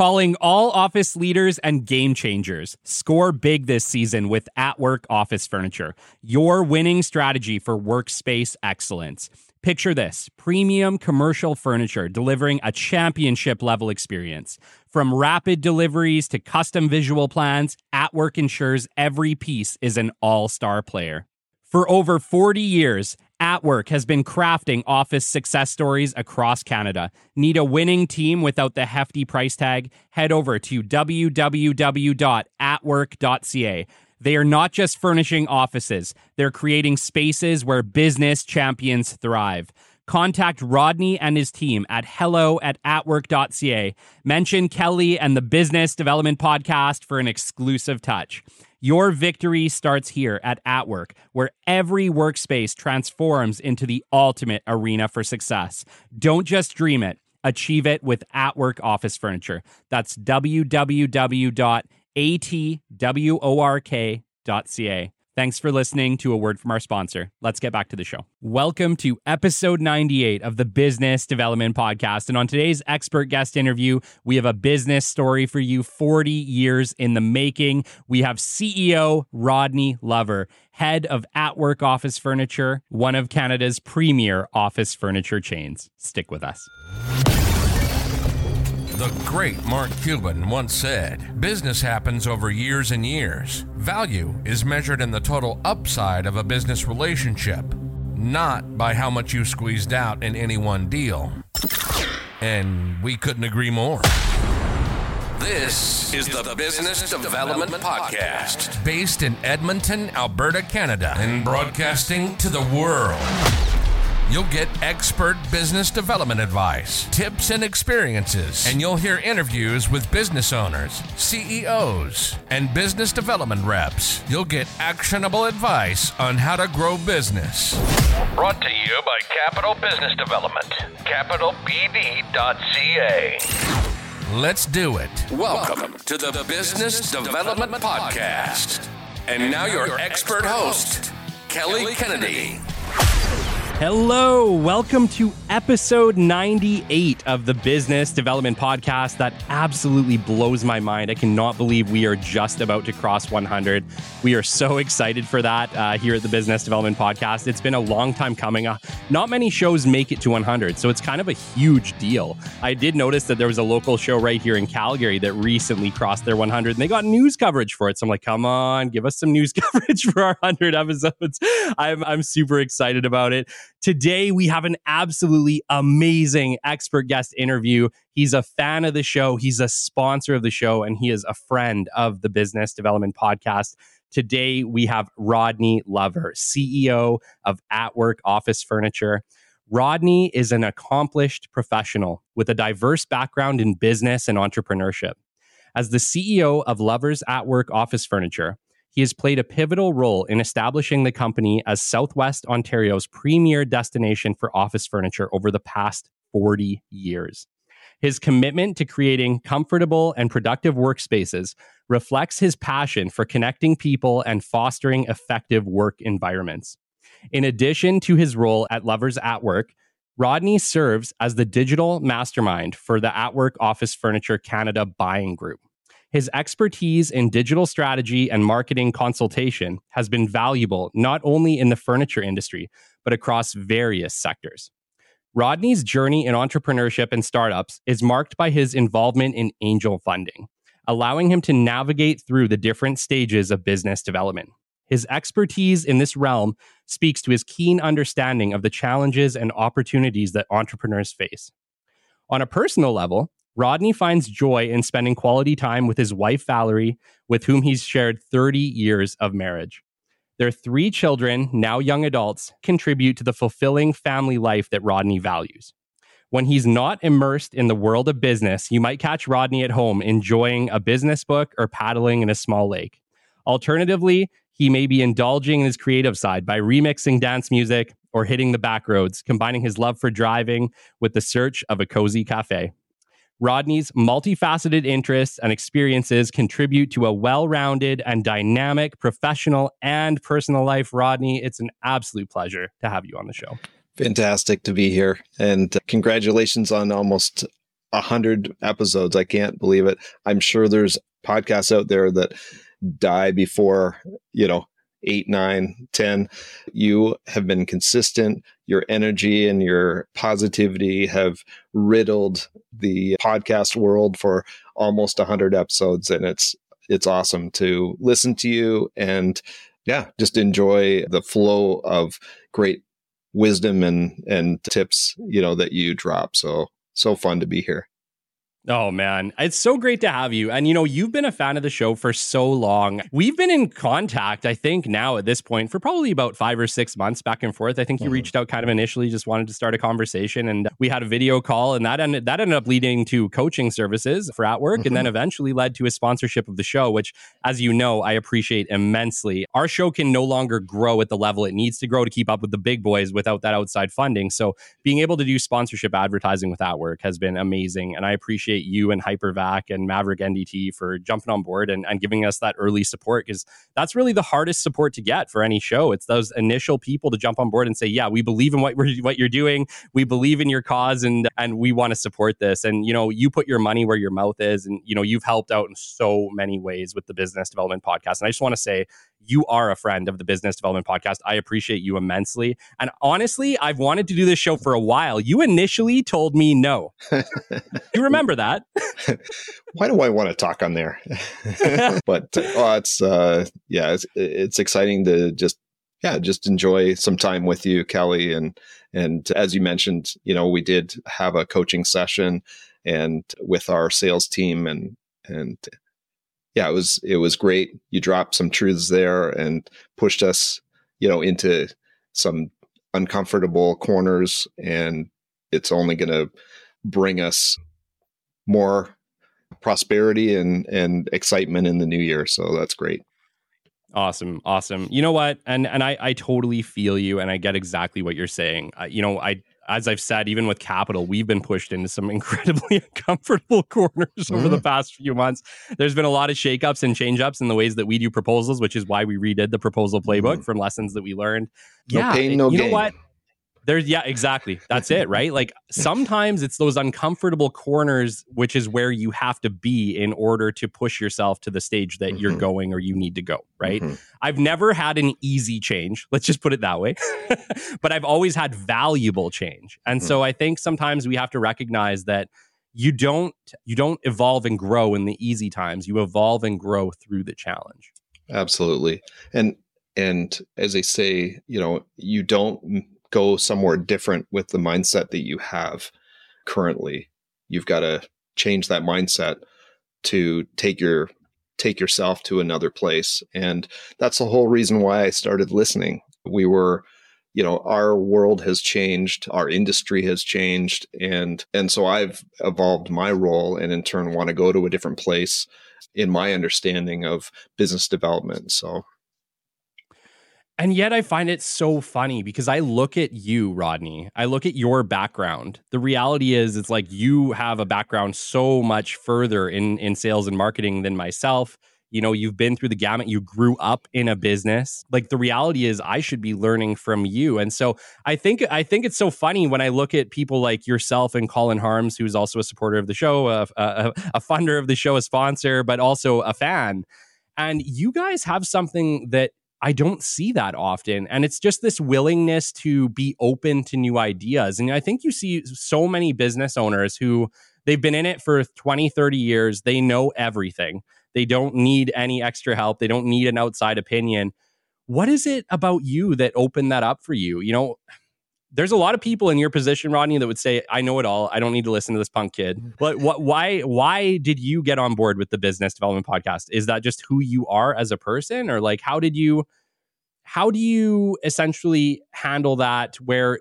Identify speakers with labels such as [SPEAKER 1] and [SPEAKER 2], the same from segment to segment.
[SPEAKER 1] Calling all office leaders and game changers. Score big this season with At Work Office Furniture, your winning strategy for workspace excellence. Picture this premium commercial furniture delivering a championship level experience. From rapid deliveries to custom visual plans, At Work ensures every piece is an all star player. For over 40 years, At Work has been crafting office success stories across Canada. Need a winning team without the hefty price tag? Head over to www.atwork.ca. They are not just furnishing offices, they're creating spaces where business champions thrive. Contact Rodney and his team at hello at atwork.ca. Mention Kelly and the Business Development Podcast for an exclusive touch. Your victory starts here at Atwork, where every workspace transforms into the ultimate arena for success. Don't just dream it, achieve it with Atwork Office Furniture. That's www.atwork.ca. Thanks for listening to a word from our sponsor. Let's get back to the show. Welcome to episode 98 of the Business Development Podcast. And on today's expert guest interview, we have a business story for you 40 years in the making. We have CEO Rodney Lover, head of At Work Office Furniture, one of Canada's premier office furniture chains. Stick with us.
[SPEAKER 2] The great Mark Cuban once said business happens over years and years. Value is measured in the total upside of a business relationship, not by how much you squeezed out in any one deal. And we couldn't agree more. This is the Business Development Podcast, based in Edmonton, Alberta, Canada, and broadcasting to the world. You'll get expert business development advice, tips, and experiences, and you'll hear interviews with business owners, CEOs, and business development reps. You'll get actionable advice on how to grow business. Brought to you by Capital Business Development, capitalbd.ca. Let's do it. Welcome to the Business Development Podcast. And now your expert host, Kelly Kennedy.
[SPEAKER 1] Hello, welcome to episode 98 of the Business Development Podcast. That absolutely blows my mind. I cannot believe we are just about to cross 100. We are so excited for that uh, here at the Business Development Podcast. It's been a long time coming. Uh, not many shows make it to 100, so it's kind of a huge deal. I did notice that there was a local show right here in Calgary that recently crossed their 100, and they got news coverage for it. So I'm like, come on, give us some news coverage for our 100 episodes. I'm, I'm super excited about it. Today, we have an absolutely amazing expert guest interview. He's a fan of the show, he's a sponsor of the show, and he is a friend of the Business Development Podcast. Today, we have Rodney Lover, CEO of At Work Office Furniture. Rodney is an accomplished professional with a diverse background in business and entrepreneurship. As the CEO of Lovers at Work Office Furniture, he has played a pivotal role in establishing the company as Southwest Ontario's premier destination for office furniture over the past 40 years. His commitment to creating comfortable and productive workspaces reflects his passion for connecting people and fostering effective work environments. In addition to his role at Lovers at Work, Rodney serves as the digital mastermind for the At Work Office Furniture Canada buying group. His expertise in digital strategy and marketing consultation has been valuable not only in the furniture industry, but across various sectors. Rodney's journey in entrepreneurship and startups is marked by his involvement in angel funding, allowing him to navigate through the different stages of business development. His expertise in this realm speaks to his keen understanding of the challenges and opportunities that entrepreneurs face. On a personal level, Rodney finds joy in spending quality time with his wife, Valerie, with whom he's shared 30 years of marriage. Their three children, now young adults, contribute to the fulfilling family life that Rodney values. When he's not immersed in the world of business, you might catch Rodney at home enjoying a business book or paddling in a small lake. Alternatively, he may be indulging in his creative side by remixing dance music or hitting the back roads, combining his love for driving with the search of a cozy cafe. Rodney's multifaceted interests and experiences contribute to a well rounded and dynamic professional and personal life. Rodney, it's an absolute pleasure to have you on the show.
[SPEAKER 3] Fantastic to be here. And uh, congratulations on almost a hundred episodes. I can't believe it. I'm sure there's podcasts out there that die before, you know, eight, nine, ten. You have been consistent. Your energy and your positivity have riddled the podcast world for almost a hundred episodes. And it's, it's awesome to listen to you and yeah, just enjoy the flow of great wisdom and, and tips, you know, that you drop. So, so fun to be here.
[SPEAKER 1] Oh man, it's so great to have you. And you know, you've been a fan of the show for so long. We've been in contact, I think, now at this point for probably about five or six months back and forth. I think you mm-hmm. reached out kind of initially, just wanted to start a conversation, and we had a video call, and that ended that ended up leading to coaching services for at work, mm-hmm. and then mm-hmm. eventually led to a sponsorship of the show, which, as you know, I appreciate immensely. Our show can no longer grow at the level it needs to grow to keep up with the big boys without that outside funding. So being able to do sponsorship advertising with at work has been amazing, and I appreciate appreciate you and Hypervac and Maverick NDT for jumping on board and, and giving us that early support because that's really the hardest support to get for any show. It's those initial people to jump on board and say, "Yeah, we believe in what we're, what you're doing. We believe in your cause, and and we want to support this." And you know, you put your money where your mouth is, and you know, you've helped out in so many ways with the business development podcast. And I just want to say you are a friend of the Business Development Podcast. I appreciate you immensely. And honestly, I've wanted to do this show for a while. You initially told me no. you remember that?
[SPEAKER 3] Why do I want to talk on there? but uh, it's uh, yeah, it's, it's exciting to just yeah, just enjoy some time with you, Kelly. And and as you mentioned, you know, we did have a coaching session and with our sales team and and yeah, it was it was great. You dropped some truths there and pushed us, you know, into some uncomfortable corners, and it's only going to bring us more prosperity and and excitement in the new year. So that's great.
[SPEAKER 1] Awesome, awesome. You know what? And and I I totally feel you, and I get exactly what you're saying. Uh, you know, I as I've said, even with capital, we've been pushed into some incredibly uncomfortable corners mm. over the mm-hmm. past few months. There's been a lot of shakeups and changeups in the ways that we do proposals, which is why we redid the proposal playbook mm. from lessons that we learned.
[SPEAKER 3] No yeah, pain, no
[SPEAKER 1] you
[SPEAKER 3] gain.
[SPEAKER 1] know what? There's yeah, exactly. That's it, right? Like sometimes it's those uncomfortable corners, which is where you have to be in order to push yourself to the stage that mm-hmm. you're going or you need to go, right? Mm-hmm. I've never had an easy change. Let's just put it that way. but I've always had valuable change. And mm-hmm. so I think sometimes we have to recognize that you don't you don't evolve and grow in the easy times. You evolve and grow through the challenge.
[SPEAKER 3] Absolutely. And and as they say, you know, you don't go somewhere different with the mindset that you have currently. You've got to change that mindset to take your take yourself to another place. And that's the whole reason why I started listening. We were you know our world has changed our industry has changed and and so i've evolved my role and in turn want to go to a different place in my understanding of business development so
[SPEAKER 1] and yet I find it so funny because I look at you, Rodney. I look at your background. The reality is it's like you have a background so much further in in sales and marketing than myself. You know, you've been through the gamut. You grew up in a business. Like the reality is I should be learning from you. And so I think I think it's so funny when I look at people like yourself and Colin Harms, who's also a supporter of the show, a, a, a funder of the show, a sponsor, but also a fan. And you guys have something that I don't see that often. And it's just this willingness to be open to new ideas. And I think you see so many business owners who they've been in it for 20, 30 years. They know everything. They don't need any extra help. They don't need an outside opinion. What is it about you that opened that up for you? You know, there's a lot of people in your position, Rodney, that would say, "I know it all. I don't need to listen to this punk kid." But what? Why? Why did you get on board with the business development podcast? Is that just who you are as a person, or like how did you? How do you essentially handle that? Where,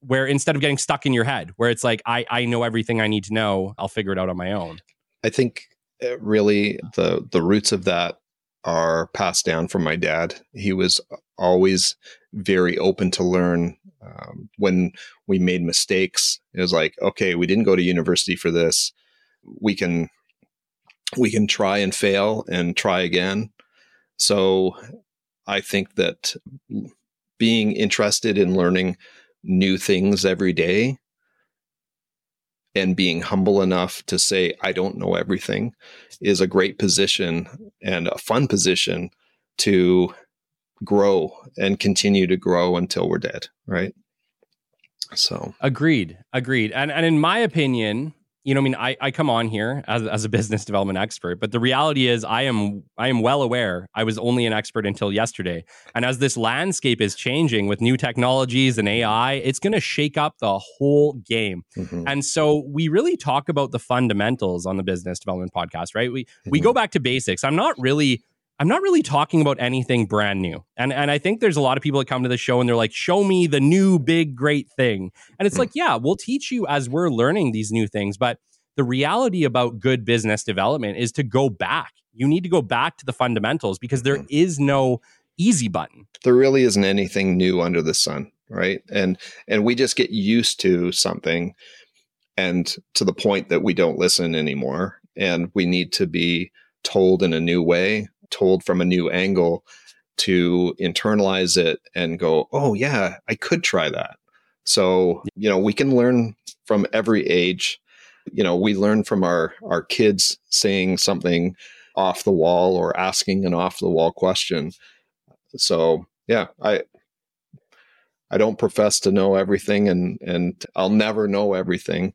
[SPEAKER 1] where instead of getting stuck in your head, where it's like, "I I know everything I need to know. I'll figure it out on my own."
[SPEAKER 3] I think uh, really the the roots of that are passed down from my dad. He was always very open to learn um, when we made mistakes, it was like, okay, we didn't go to university for this. We can we can try and fail and try again. So I think that being interested in learning new things every day and being humble enough to say, I don't know everything is a great position and a fun position to grow and continue to grow until we're dead. Right. So
[SPEAKER 1] agreed. Agreed. And, and in my opinion, you know, I mean, I, I come on here as, as a business development expert, but the reality is I am I am well aware I was only an expert until yesterday. And as this landscape is changing with new technologies and AI, it's going to shake up the whole game. Mm-hmm. And so we really talk about the fundamentals on the business development podcast, right? We mm-hmm. we go back to basics. I'm not really I'm not really talking about anything brand new. And and I think there's a lot of people that come to the show and they're like, "Show me the new big great thing." And it's mm. like, "Yeah, we'll teach you as we're learning these new things." But the reality about good business development is to go back. You need to go back to the fundamentals because there mm. is no easy button.
[SPEAKER 3] There really isn't anything new under the sun, right? And and we just get used to something and to the point that we don't listen anymore and we need to be told in a new way told from a new angle to internalize it and go, oh, yeah, I could try that. So, you know, we can learn from every age. You know, we learn from our, our kids saying something off the wall or asking an off the wall question. So, yeah, I, I don't profess to know everything and, and I'll never know everything,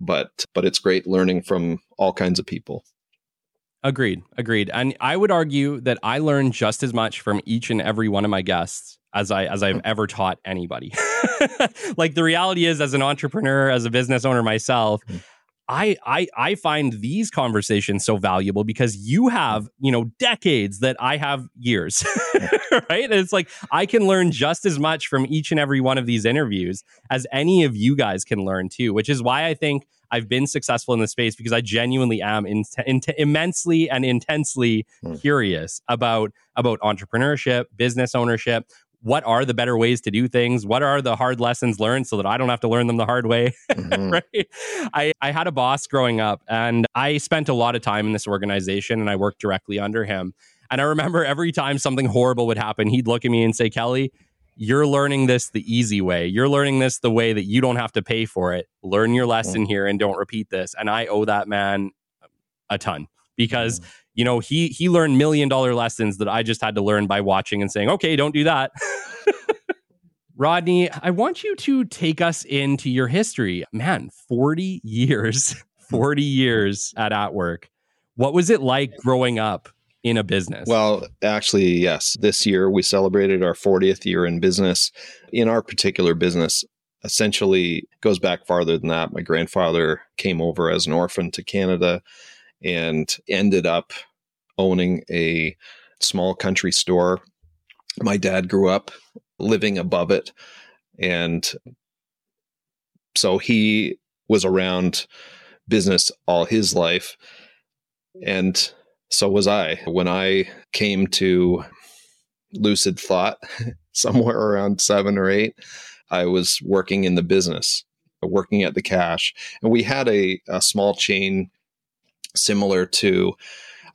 [SPEAKER 3] but, but it's great learning from all kinds of people.
[SPEAKER 1] Agreed. Agreed. And I would argue that I learn just as much from each and every one of my guests as I as I've ever taught anybody. like the reality is as an entrepreneur, as a business owner myself, hmm. I I I find these conversations so valuable because you have, you know, decades that I have years. right? And it's like I can learn just as much from each and every one of these interviews as any of you guys can learn too, which is why I think I've been successful in this space because I genuinely am in, in, immensely and intensely mm. curious about about entrepreneurship, business ownership. What are the better ways to do things? What are the hard lessons learned so that I don't have to learn them the hard way? Mm-hmm. right? I, I had a boss growing up and I spent a lot of time in this organization and I worked directly under him. And I remember every time something horrible would happen, he'd look at me and say, Kelly, you're learning this the easy way. You're learning this the way that you don't have to pay for it. Learn your mm-hmm. lesson here and don't repeat this. And I owe that man a ton because mm-hmm. you know he he learned million dollar lessons that I just had to learn by watching and saying, "Okay, don't do that." Rodney, I want you to take us into your history. Man, 40 years, 40 years at At Work. What was it like growing up in a business?
[SPEAKER 3] Well, actually, yes. This year we celebrated our 40th year in business. In our particular business, essentially goes back farther than that. My grandfather came over as an orphan to Canada and ended up owning a small country store. My dad grew up living above it. And so he was around business all his life. And so was I. When I came to lucid thought somewhere around seven or eight, I was working in the business, working at the cash. And we had a, a small chain similar to,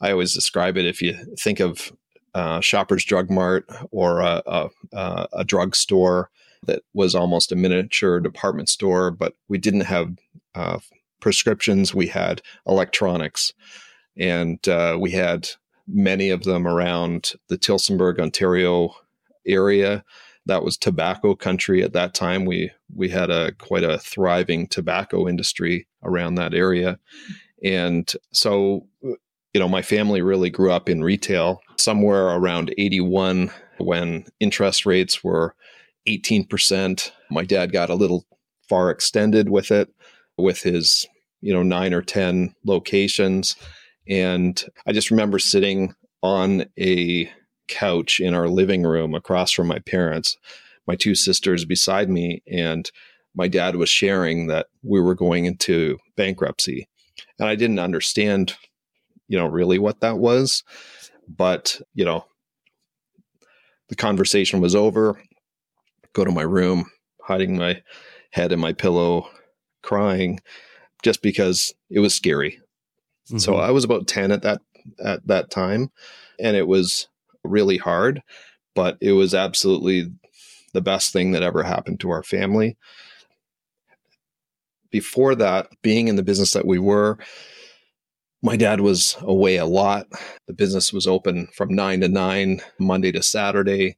[SPEAKER 3] I always describe it if you think of uh, Shoppers Drug Mart or a, a, a drug store that was almost a miniature department store, but we didn't have uh, prescriptions, we had electronics and uh, we had many of them around the Tillsonburg, Ontario area. That was tobacco country at that time. We we had a quite a thriving tobacco industry around that area, and so you know my family really grew up in retail. Somewhere around eighty one, when interest rates were eighteen percent, my dad got a little far extended with it, with his you know nine or ten locations and I just remember sitting on a couch in our living room across from my parents, my two sisters beside me, and my dad was sharing that we were going into bankruptcy. And I didn't understand, you know, really what that was. But, you know, the conversation was over. Go to my room, hiding my head in my pillow, crying just because it was scary. Mm-hmm. So I was about 10 at that at that time and it was really hard, but it was absolutely the best thing that ever happened to our family. before that, being in the business that we were, my dad was away a lot. The business was open from nine to nine, Monday to Saturday.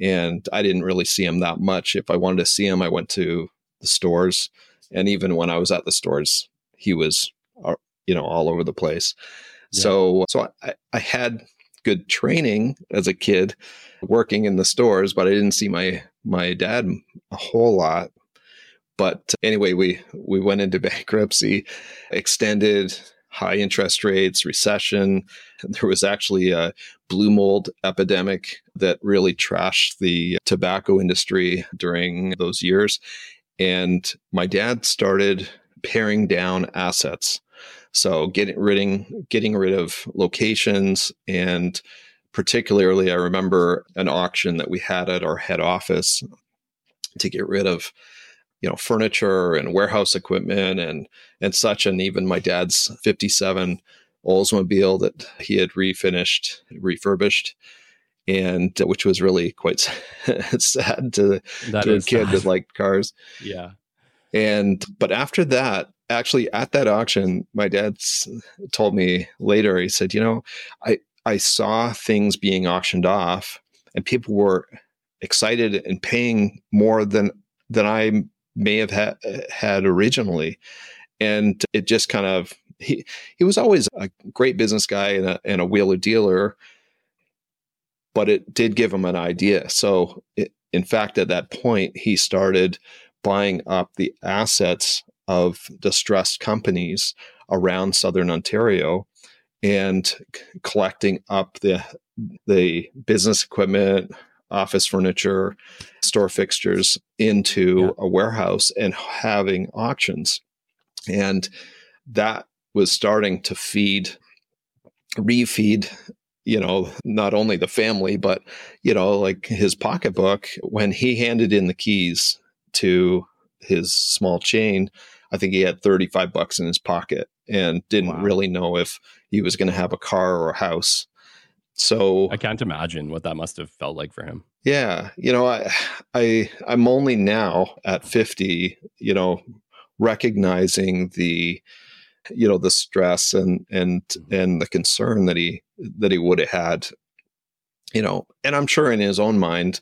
[SPEAKER 3] And I didn't really see him that much. If I wanted to see him, I went to the stores. And even when I was at the stores, he was, uh, you know, all over the place. Yeah. So, so I, I had good training as a kid working in the stores, but I didn't see my, my dad a whole lot. But anyway, we, we went into bankruptcy, extended high interest rates, recession. There was actually a blue mold epidemic that really trashed the tobacco industry during those years. And my dad started paring down assets. So getting rid, getting rid of locations and particularly I remember an auction that we had at our head office to get rid of you know furniture and warehouse equipment and and such and even my dad's 57 Oldsmobile that he had refinished refurbished and uh, which was really quite sad to, to a kid sad. that liked cars
[SPEAKER 1] yeah
[SPEAKER 3] and but after that actually at that auction my dad told me later he said you know i i saw things being auctioned off and people were excited and paying more than than i may have ha- uh, had originally. And it just kind of, he, he was always a great business guy and a, and a wheeler dealer, but it did give him an idea. So, it, in fact, at that point, he started buying up the assets of distressed companies around southern Ontario and c- collecting up the the business equipment, office furniture, store fixtures into yeah. a warehouse and having auctions. And that was starting to feed, refeed, you know, not only the family, but, you know, like his pocketbook. When he handed in the keys to his small chain, I think he had 35 bucks in his pocket and didn't wow. really know if he was going to have a car or a house. So
[SPEAKER 1] I can't imagine what that must have felt like for him.
[SPEAKER 3] Yeah, you know, I I I'm only now at 50, you know, recognizing the you know the stress and and mm-hmm. and the concern that he that he would have had you know and i'm sure in his own mind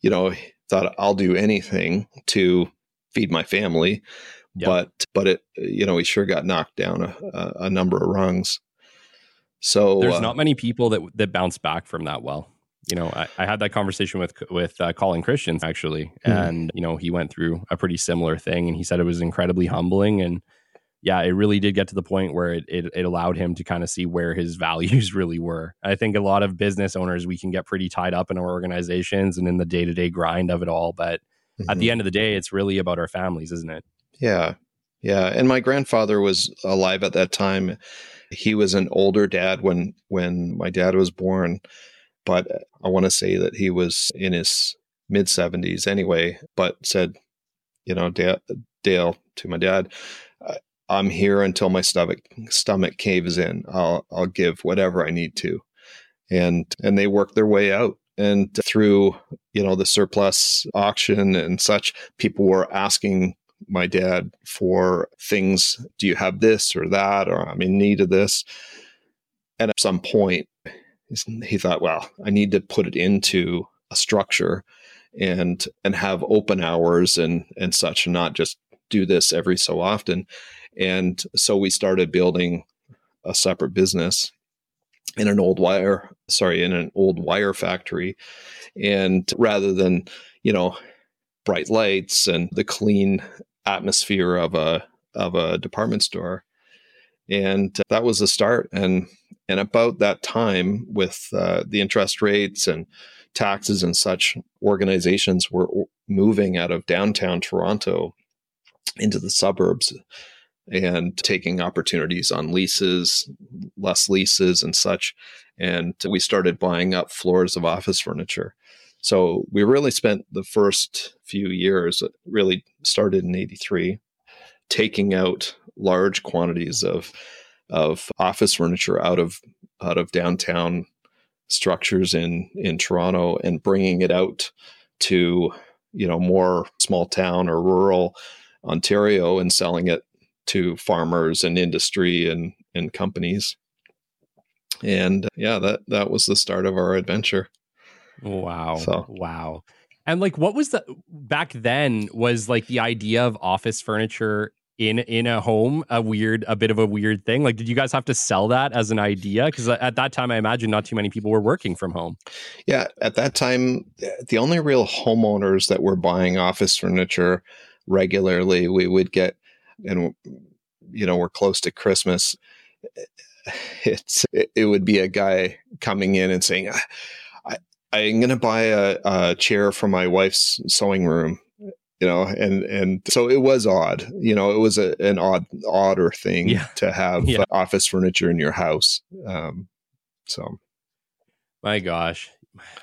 [SPEAKER 3] you know thought i'll do anything to feed my family yep. but but it you know he sure got knocked down a, a number of rungs so
[SPEAKER 1] there's uh, not many people that that bounce back from that well. You know, I, I had that conversation with with uh, Colin Christians actually, mm-hmm. and you know he went through a pretty similar thing, and he said it was incredibly humbling, and yeah, it really did get to the point where it, it, it allowed him to kind of see where his values really were. I think a lot of business owners we can get pretty tied up in our organizations and in the day to day grind of it all, but mm-hmm. at the mm-hmm. end of the day, it's really about our families, isn't it?
[SPEAKER 3] Yeah, yeah. And my grandfather was alive at that time he was an older dad when when my dad was born, but I want to say that he was in his mid 70s anyway, but said, you know, Dale, to my dad, I'm here until my stomach stomach caves in. I'll I'll give whatever I need to. And and they worked their way out and through you know the surplus auction and such people were asking my dad for things. Do you have this or that? Or I'm in need of this. And at some point, he thought, well, I need to put it into a structure and and have open hours and and such, and not just do this every so often. And so we started building a separate business in an old wire, sorry, in an old wire factory. And rather than, you know, bright lights and the clean atmosphere of a of a department store. And that was the start. And and about that time with uh, the interest rates and taxes and such organizations were moving out of downtown toronto into the suburbs and taking opportunities on leases less leases and such. And we started buying up floors of office furniture so we really spent the first few years, uh, really started in 83, taking out large quantities of of office furniture out of out of downtown structures in in Toronto and bringing it out to you know more small town or rural Ontario and selling it to farmers and industry and, and companies. And yeah, that, that was the start of our adventure.
[SPEAKER 1] Wow. So. Wow. And like what was the back then was like the idea of office furniture in in a home a weird a bit of a weird thing like did you guys have to sell that as an idea because uh, at that time i imagine not too many people were working from home
[SPEAKER 3] yeah at that time the only real homeowners that were buying office furniture regularly we would get and you know we're close to christmas eh, eh, it's it would be a guy coming in and saying I, i'm going to buy a, a chair for my wife's sewing room you know and and so it was odd you know it was a, an odd odder thing yeah. to have yeah. office furniture in your house um so
[SPEAKER 1] my gosh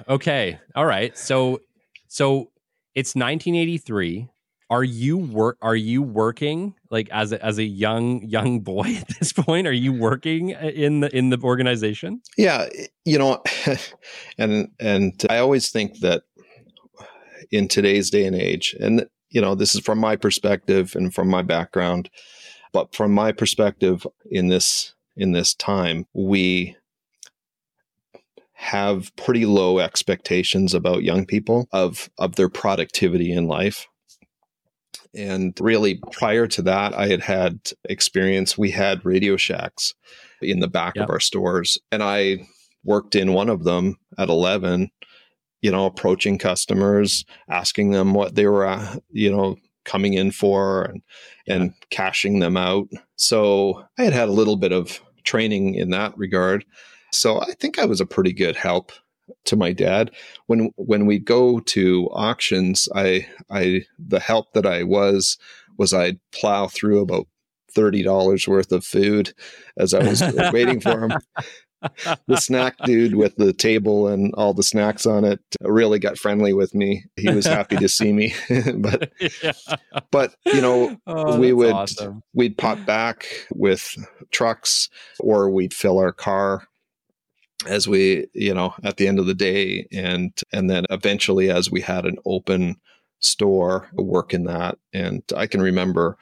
[SPEAKER 1] okay all right so so it's 1983 are you work are you working like as a, as a young young boy at this point are you working uh, in the in the organization
[SPEAKER 3] yeah you know and and i always think that in today's day and age. And, you know, this is from my perspective and from my background. But from my perspective in this in this time, we have pretty low expectations about young people of of their productivity in life. And really, prior to that, I had had experience. We had Radio Shacks in the back yep. of our stores, and I worked in one of them at 11 you know, approaching customers, asking them what they were, uh, you know, coming in for and, yeah. and cashing them out. So I had had a little bit of training in that regard. So I think I was a pretty good help to my dad when when we go to auctions i i the help that i was was i'd plow through about $30 worth of food as i was waiting for him the snack dude with the table and all the snacks on it really got friendly with me. He was happy to see me, but yeah. but you know oh, we would awesome. we'd pop back with trucks or we'd fill our car as we you know at the end of the day and and then eventually as we had an open store work in that and I can remember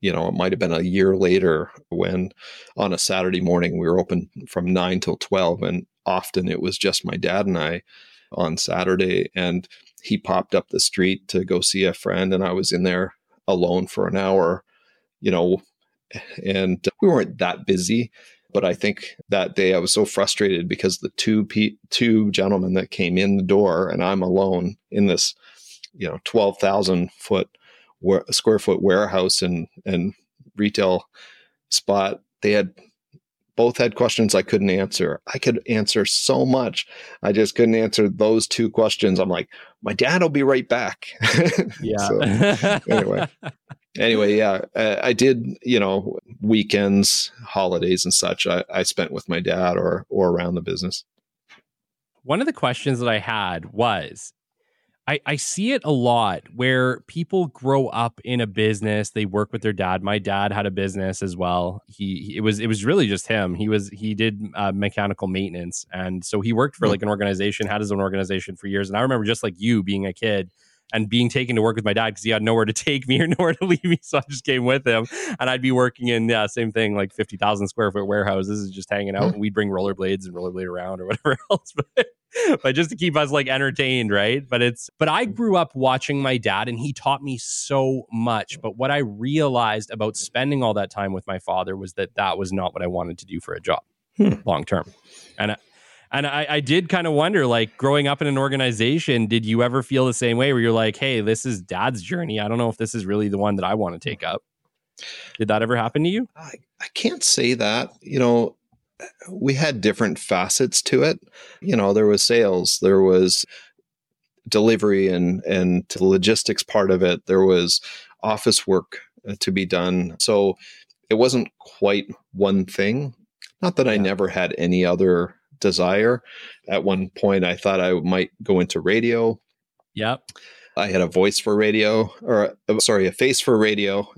[SPEAKER 3] you know, it might have been a year later when on a Saturday morning we were open from nine till 12. And often it was just my dad and I on Saturday. And he popped up the street to go see a friend. And I was in there alone for an hour, you know, and we weren't that busy. But I think that day I was so frustrated because the two pe- two gentlemen that came in the door and I'm alone in this, you know, twelve thousand foot square foot warehouse and and retail spot they had both had questions I couldn't answer. I could answer so much. I just couldn't answer those two questions. I'm like, my dad will be right back.
[SPEAKER 1] Yeah. so,
[SPEAKER 3] anyway, anyway, yeah, I, I, did. You know, weekends, holidays, and such. I, I spent with my dad or or around the business.
[SPEAKER 1] One of the questions that I had was I, I see it a lot where people grow up in a business. They work with their dad. My dad had a business as well. He, he it was it was really just him. He was he did uh, mechanical maintenance, and so he worked for hmm. like an organization, had his own organization for years. And I remember just like you being a kid and being taken to work with my dad because he had nowhere to take me or nowhere to leave me. So I just came with him, and I'd be working in yeah, same thing like fifty thousand square foot warehouses, just hanging out, hmm. and we'd bring rollerblades and rollerblade around or whatever else. But but just to keep us like entertained, right? But it's but I grew up watching my dad and he taught me so much. But what I realized about spending all that time with my father was that that was not what I wanted to do for a job hmm. long term. And and I, I did kind of wonder, like growing up in an organization, did you ever feel the same way where you're like, hey, this is dad's journey. I don't know if this is really the one that I want to take up. Did that ever happen to you?
[SPEAKER 3] I, I can't say that. You know, we had different facets to it. You know, there was sales, there was delivery and and the logistics part of it. There was office work uh, to be done. So it wasn't quite one thing. Not that I never had any other desire. At one point, I thought I might go into radio.
[SPEAKER 1] Yep.
[SPEAKER 3] I had a voice for radio, or uh, sorry, a face for radio.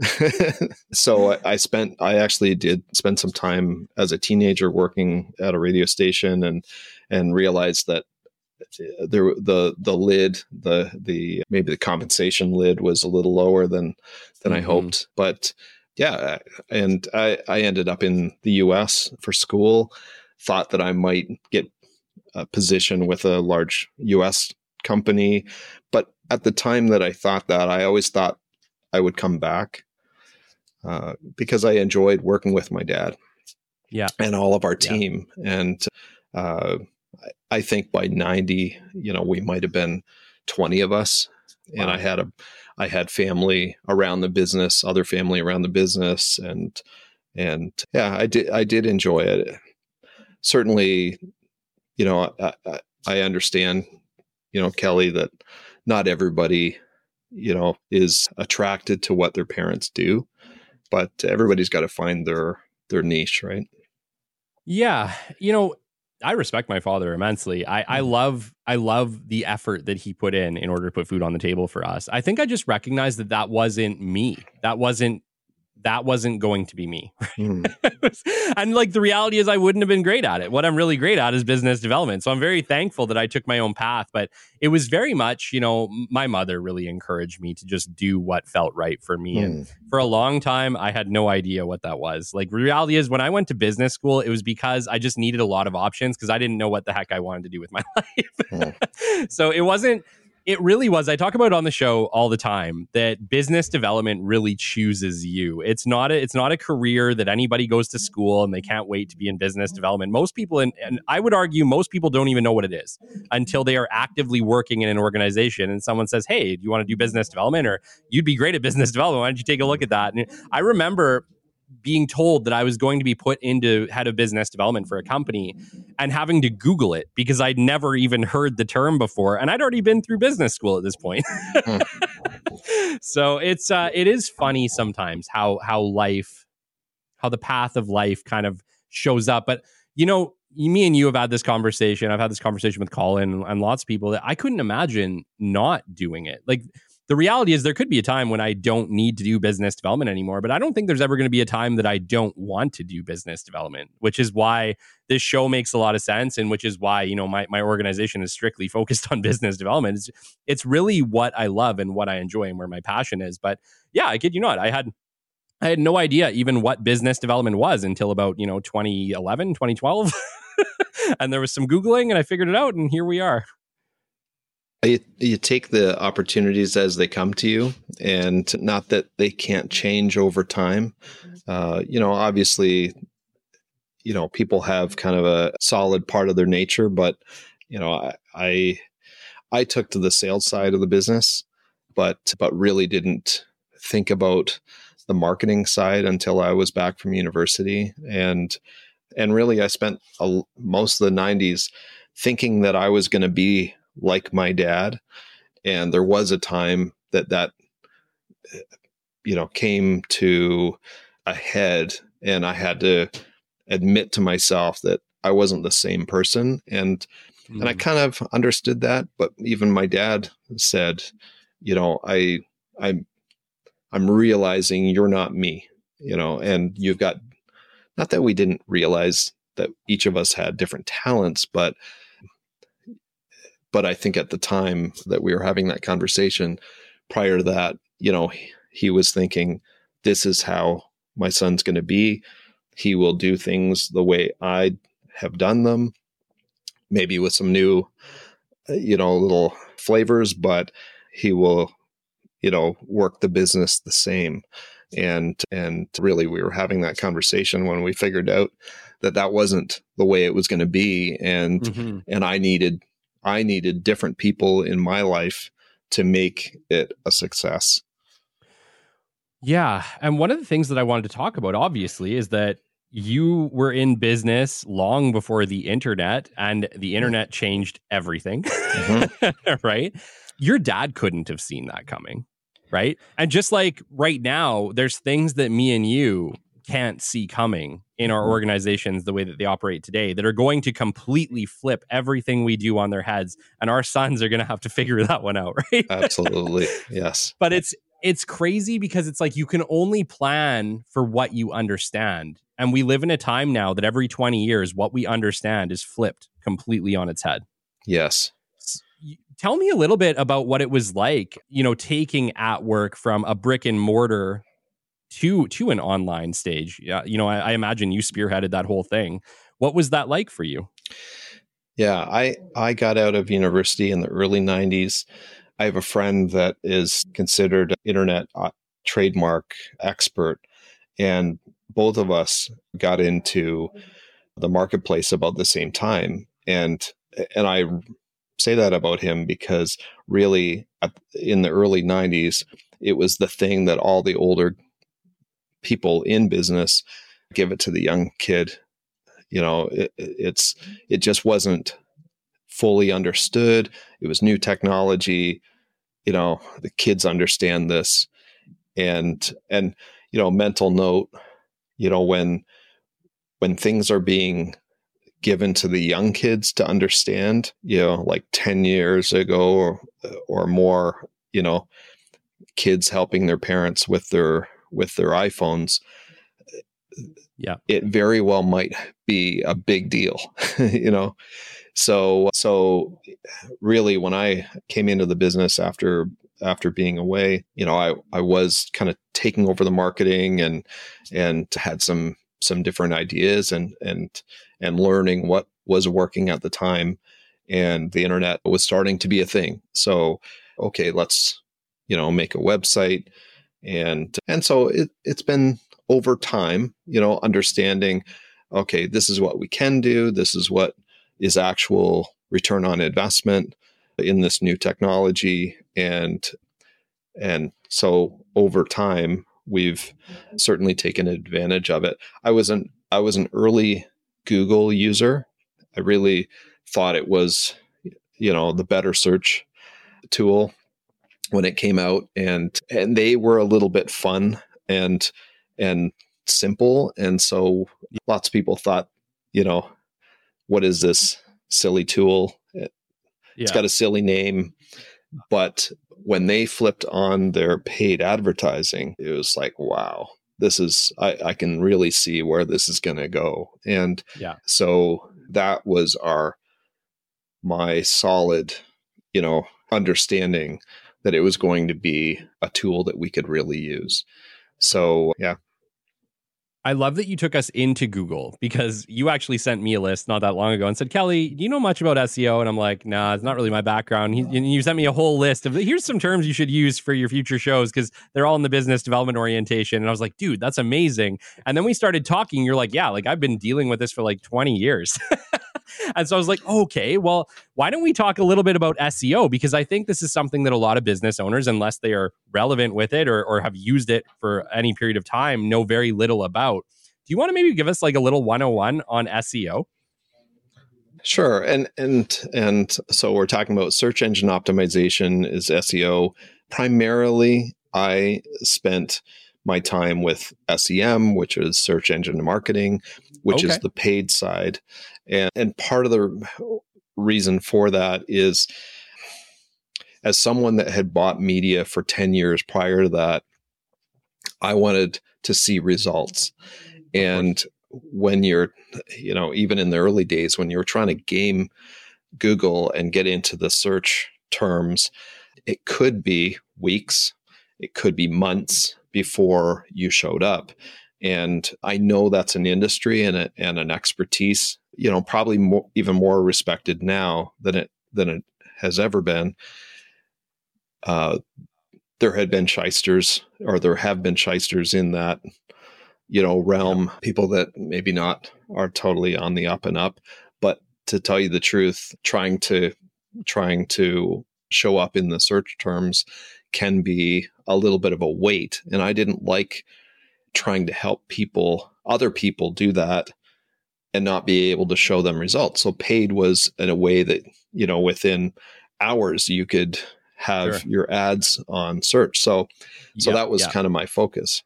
[SPEAKER 3] so I, I spent, I actually did spend some time as a teenager working at a radio station, and and realized that there the the lid the the maybe the compensation lid was a little lower than than mm-hmm. I hoped, but yeah, and I I ended up in the U.S. for school. Thought that I might get a position with a large U.S. company, but at the time that I thought that, I always thought I would come back uh, because I enjoyed working with my dad.
[SPEAKER 1] Yeah,
[SPEAKER 3] and all of our team, yeah. and uh, I think by ninety, you know, we might have been twenty of us, wow. and I had a I had family around the business, other family around the business, and and yeah, I did I did enjoy it. Certainly, you know, I, I, I understand, you know, Kelly, that not everybody, you know, is attracted to what their parents do, but everybody's got to find their their niche, right?
[SPEAKER 1] Yeah, you know, I respect my father immensely. I, I mm-hmm. love I love the effort that he put in in order to put food on the table for us. I think I just recognized that that wasn't me. That wasn't that wasn't going to be me. Mm. and like the reality is, I wouldn't have been great at it. What I'm really great at is business development. So I'm very thankful that I took my own path. But it was very much, you know, my mother really encouraged me to just do what felt right for me. Mm. And for a long time, I had no idea what that was. Like, reality is, when I went to business school, it was because I just needed a lot of options because I didn't know what the heck I wanted to do with my life. Mm. so it wasn't it really was. I talk about on the show all the time that business development really chooses you. It's not a it's not a career that anybody goes to school and they can't wait to be in business development. Most people and, and I would argue most people don't even know what it is until they are actively working in an organization and someone says, "Hey, do you want to do business development or you'd be great at business development. Why don't you take a look at that?" And I remember being told that I was going to be put into head of business development for a company and having to Google it because I'd never even heard the term before. And I'd already been through business school at this point. So it's uh, it is funny sometimes how how life how the path of life kind of shows up. But you know, me and you have had this conversation. I've had this conversation with Colin and lots of people that I couldn't imagine not doing it. Like the reality is there could be a time when I don't need to do business development anymore, but I don't think there's ever going to be a time that I don't want to do business development, which is why this show makes a lot of sense and which is why, you know, my, my organization is strictly focused on business development. It's, it's really what I love and what I enjoy and where my passion is. But yeah, I kid you not, I had I had no idea even what business development was until about, you know, 2011, 2012. and there was some Googling and I figured it out and here we are
[SPEAKER 3] you, you take the opportunities as they come to you and not that they can't change over time. Uh, you know obviously you know people have kind of a solid part of their nature but you know I, I i took to the sales side of the business but but really didn't think about the marketing side until i was back from university. And and really i spent a, most of the 90s thinking that i was going to be like my dad. And there was a time that that, you know, came to a head and I had to admit to myself that I wasn't the same person. And, mm. and I mm. kind of understood that, but even my dad said, you know, I, I'm, I'm realizing you're not me, you know, and you've got, not that we didn't realize that each of us had different talents, but but I think at the time that we were having that conversation, prior to that, you know, he was thinking, this is how my son's going to be. He will do things the way I have done them, maybe with some new, uh, you know, little flavors, but he will, you know, work the business the same. And, and really, we were having that conversation when we figured out that that wasn't the way it was going to be. And, mm-hmm. and I needed I needed different people in my life to make it a success.
[SPEAKER 1] Yeah. And one of the things that I wanted to talk about, obviously, is that you were in business long before the internet, and the internet changed everything. Mm-hmm. right? Your dad couldn't have seen that coming. Right. And just like right now, there's things that me and you can't see coming in our mm-hmm. organizations the way that they operate today that are going to completely flip everything we do on their heads and our sons are going to have to figure that one out right?
[SPEAKER 3] Absolutely. Yes.
[SPEAKER 1] But it's it's crazy because it's like you can only plan for what you understand and we live in a time now that every 20 years what we understand is flipped completely on its head.
[SPEAKER 3] Yes.
[SPEAKER 1] Tell me a little bit about what it was like, you know, taking at work from a brick and mortar to to an online stage. Yeah, you know, I, I imagine you spearheaded that whole thing. What was that like for you?
[SPEAKER 3] Yeah, I I got out of university in the early '90s. I have a friend that is considered internet uh, trademark expert, and both of us got into the marketplace about the same time. And and I say that about him because really in the early 90s it was the thing that all the older people in business give it to the young kid. You know it, it's it just wasn't fully understood. It was new technology. You know the kids understand this. And and you know mental note you know when when things are being given to the young kids to understand, you know, like 10 years ago or, or more, you know, kids helping their parents with their with their iPhones.
[SPEAKER 1] Yeah.
[SPEAKER 3] It very well might be a big deal, you know. So so really when I came into the business after after being away, you know, I I was kind of taking over the marketing and and had some some different ideas and and and learning what was working at the time and the internet was starting to be a thing so okay let's you know make a website and and so it, it's been over time you know understanding okay this is what we can do. This is what is actual return on investment in this new technology. And and so over time we've certainly taken advantage of it. I was an i was an early Google user. I really thought it was, you know, the better search tool when it came out, and and they were a little bit fun and and simple, and so lots of people thought, you know, what is this silly tool? It, has got a silly name, but when they flipped on their paid advertising, it was like, wow, this is I, I can really see where this is going to go. And
[SPEAKER 1] yeah.
[SPEAKER 3] so that was our my solid you know understanding that it was going to be a tool that we could really use so yeah
[SPEAKER 1] I love that you took us into Google because you actually sent me a list not that long ago and said, Kelly, do you know much about SEO? And I'm like, nah, it's not really my background. He, you sent me a whole list of here's some terms you should use for your future shows because they're all in the business development orientation. And I was like, dude, that's amazing. And then we started talking. You're like, yeah, like I've been dealing with this for like 20 years. and so I was like, okay, well, why don't we talk a little bit about SEO? Because I think this is something that a lot of business owners, unless they are relevant with it or, or have used it for any period of time, know very little about. Do you want to maybe give us like a little 101 on SEO?
[SPEAKER 3] Sure. And and and so we're talking about search engine optimization is SEO. Primarily, I spent my time with SEM, which is search engine marketing, which okay. is the paid side. And, and part of the reason for that is as someone that had bought media for 10 years prior to that, I wanted to see results. And when you're, you know, even in the early days, when you're trying to game Google and get into the search terms, it could be weeks, it could be months before you showed up. And I know that's an industry and, a, and an expertise, you know, probably more, even more respected now than it than it has ever been. Uh, there had been shysters, or there have been shysters in that, you know, realm. Yeah. People that maybe not are totally on the up and up, but to tell you the truth, trying to trying to show up in the search terms can be a little bit of a weight. And I didn't like trying to help people, other people do that and not be able to show them results. So paid was in a way that, you know, within hours you could have sure. your ads on search. So so yep, that was yep. kind of my focus.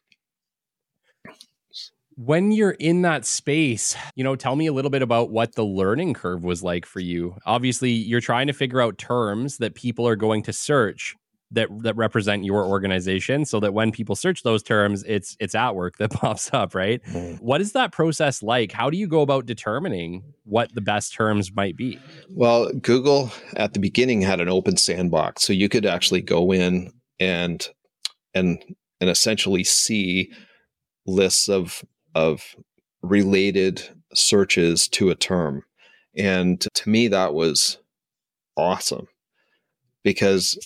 [SPEAKER 1] When you're in that space, you know, tell me a little bit about what the learning curve was like for you. Obviously, you're trying to figure out terms that people are going to search that that represent your organization so that when people search those terms it's it's atWork that pops up right? Mm. what is that process like? How do you go about determining what the best terms might be?
[SPEAKER 3] Well google at the beginning had an open sandbox so you could actually go in and and and essentially see lists of of related searches to a term. And to me that was awesome because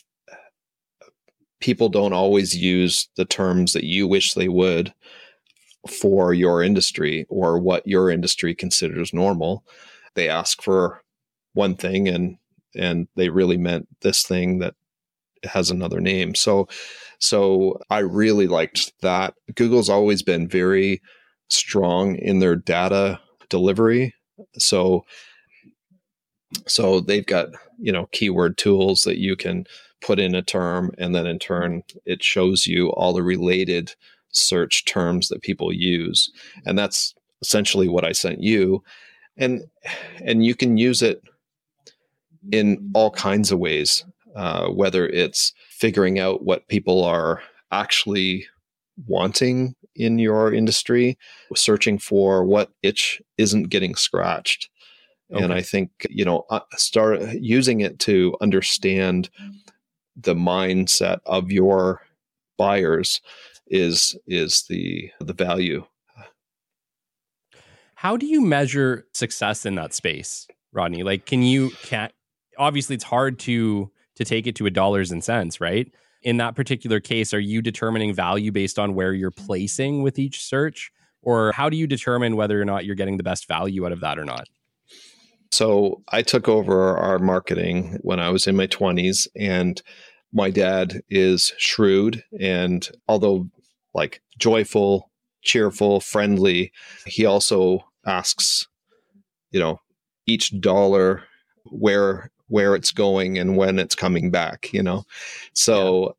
[SPEAKER 3] people don't always use the terms that you wish they would for your industry or what your industry considers normal. They ask for one thing and and they really meant this thing that has another name. So so I really liked that. Google's always been very strong in their data delivery. So so they've got, you know, keyword tools that you can put in a term and then in turn it shows you all the related search terms that people use. And that's essentially what I sent you. And and you can use it in all kinds of ways, uh, whether it's figuring out what people are actually wanting in your industry, searching for what itch isn't getting scratched. Okay. And I think, you know, uh, start using it to understand the mindset of your buyers is is the the value.
[SPEAKER 1] How do you measure success in that space, Rodney? Like can you can obviously it's hard to to take it to a dollars and cents, right? In that particular case, are you determining value based on where you're placing with each search? Or how do you determine whether or not you're getting the best value out of that or not?
[SPEAKER 3] So I took over our marketing when I was in my 20s, and my dad is shrewd and although like joyful, cheerful, friendly, he also asks, you know, each dollar where where it's going and when it's coming back, you know. So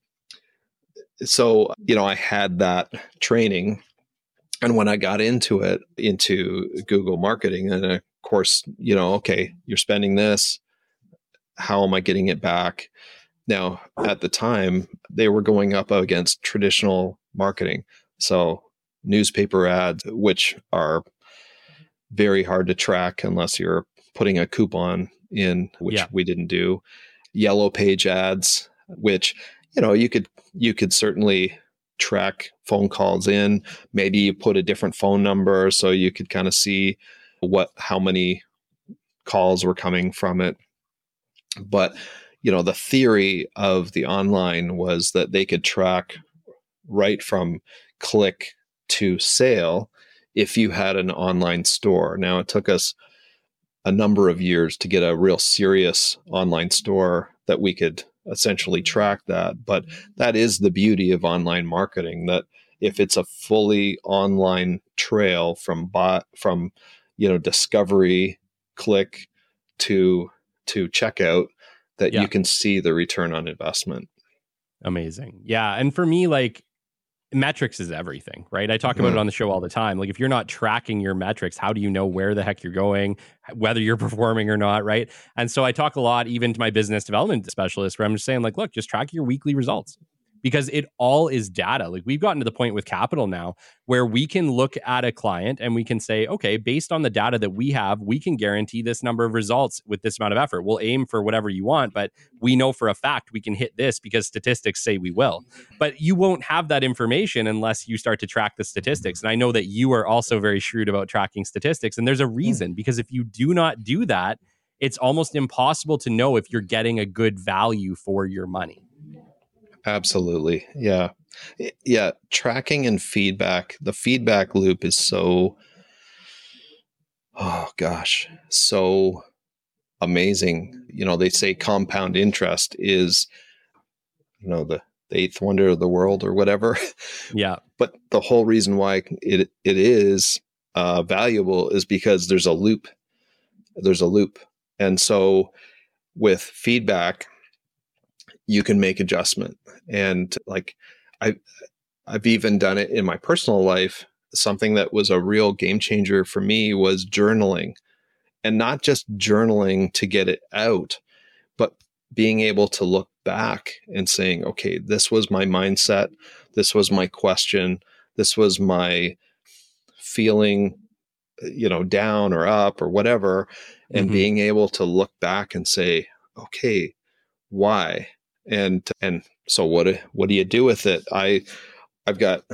[SPEAKER 3] yeah. so, you know, I had that training and when I got into it, into Google marketing, and of course, you know, okay, you're spending this. How am I getting it back? Now, at the time, they were going up against traditional marketing. So, newspaper ads, which are very hard to track unless you're putting a coupon in, which yeah. we didn't do. Yellow page ads, which, you know, you could you could certainly track phone calls in. Maybe you put a different phone number so you could kind of see what how many calls were coming from it. But you know the theory of the online was that they could track right from click to sale if you had an online store. Now it took us a number of years to get a real serious online store that we could essentially track that. But that is the beauty of online marketing that if it's a fully online trail from bot from you know discovery click to to checkout that yeah. you can see the return on investment
[SPEAKER 1] amazing yeah and for me like metrics is everything, right? I talk about mm-hmm. it on the show all the time. Like if you're not tracking your metrics, how do you know where the heck you're going, whether you're performing or not, right? And so I talk a lot even to my business development specialist where I'm just saying like, look, just track your weekly results because it all is data. Like we've gotten to the point with capital now where we can look at a client and we can say, okay, based on the data that we have, we can guarantee this number of results with this amount of effort. We'll aim for whatever you want, but we know for a fact we can hit this because statistics say we will. But you won't have that information unless you start to track the statistics. And I know that you are also very shrewd about tracking statistics. And there's a hmm. reason because if you do not do that, it's almost impossible to know if you're getting a good value for your money.
[SPEAKER 3] Absolutely. Yeah. Yeah. Tracking and feedback. The feedback loop is so, oh gosh, so amazing. You know, they say compound interest is, you know, the, the eighth wonder of the world or whatever.
[SPEAKER 1] Yeah.
[SPEAKER 3] but the whole reason why it, it is uh, valuable is because there's a loop. There's a loop. And so with feedback, you can make adjustment. And like I I've even done it in my personal life. Something that was a real game changer for me was journaling. And not just journaling to get it out, but being able to look back and saying, okay, this was my mindset, this was my question, this was my feeling, you know, down or up or whatever, and mm-hmm. being able to look back and say, okay, why? And and so what what do you do with it? I I've got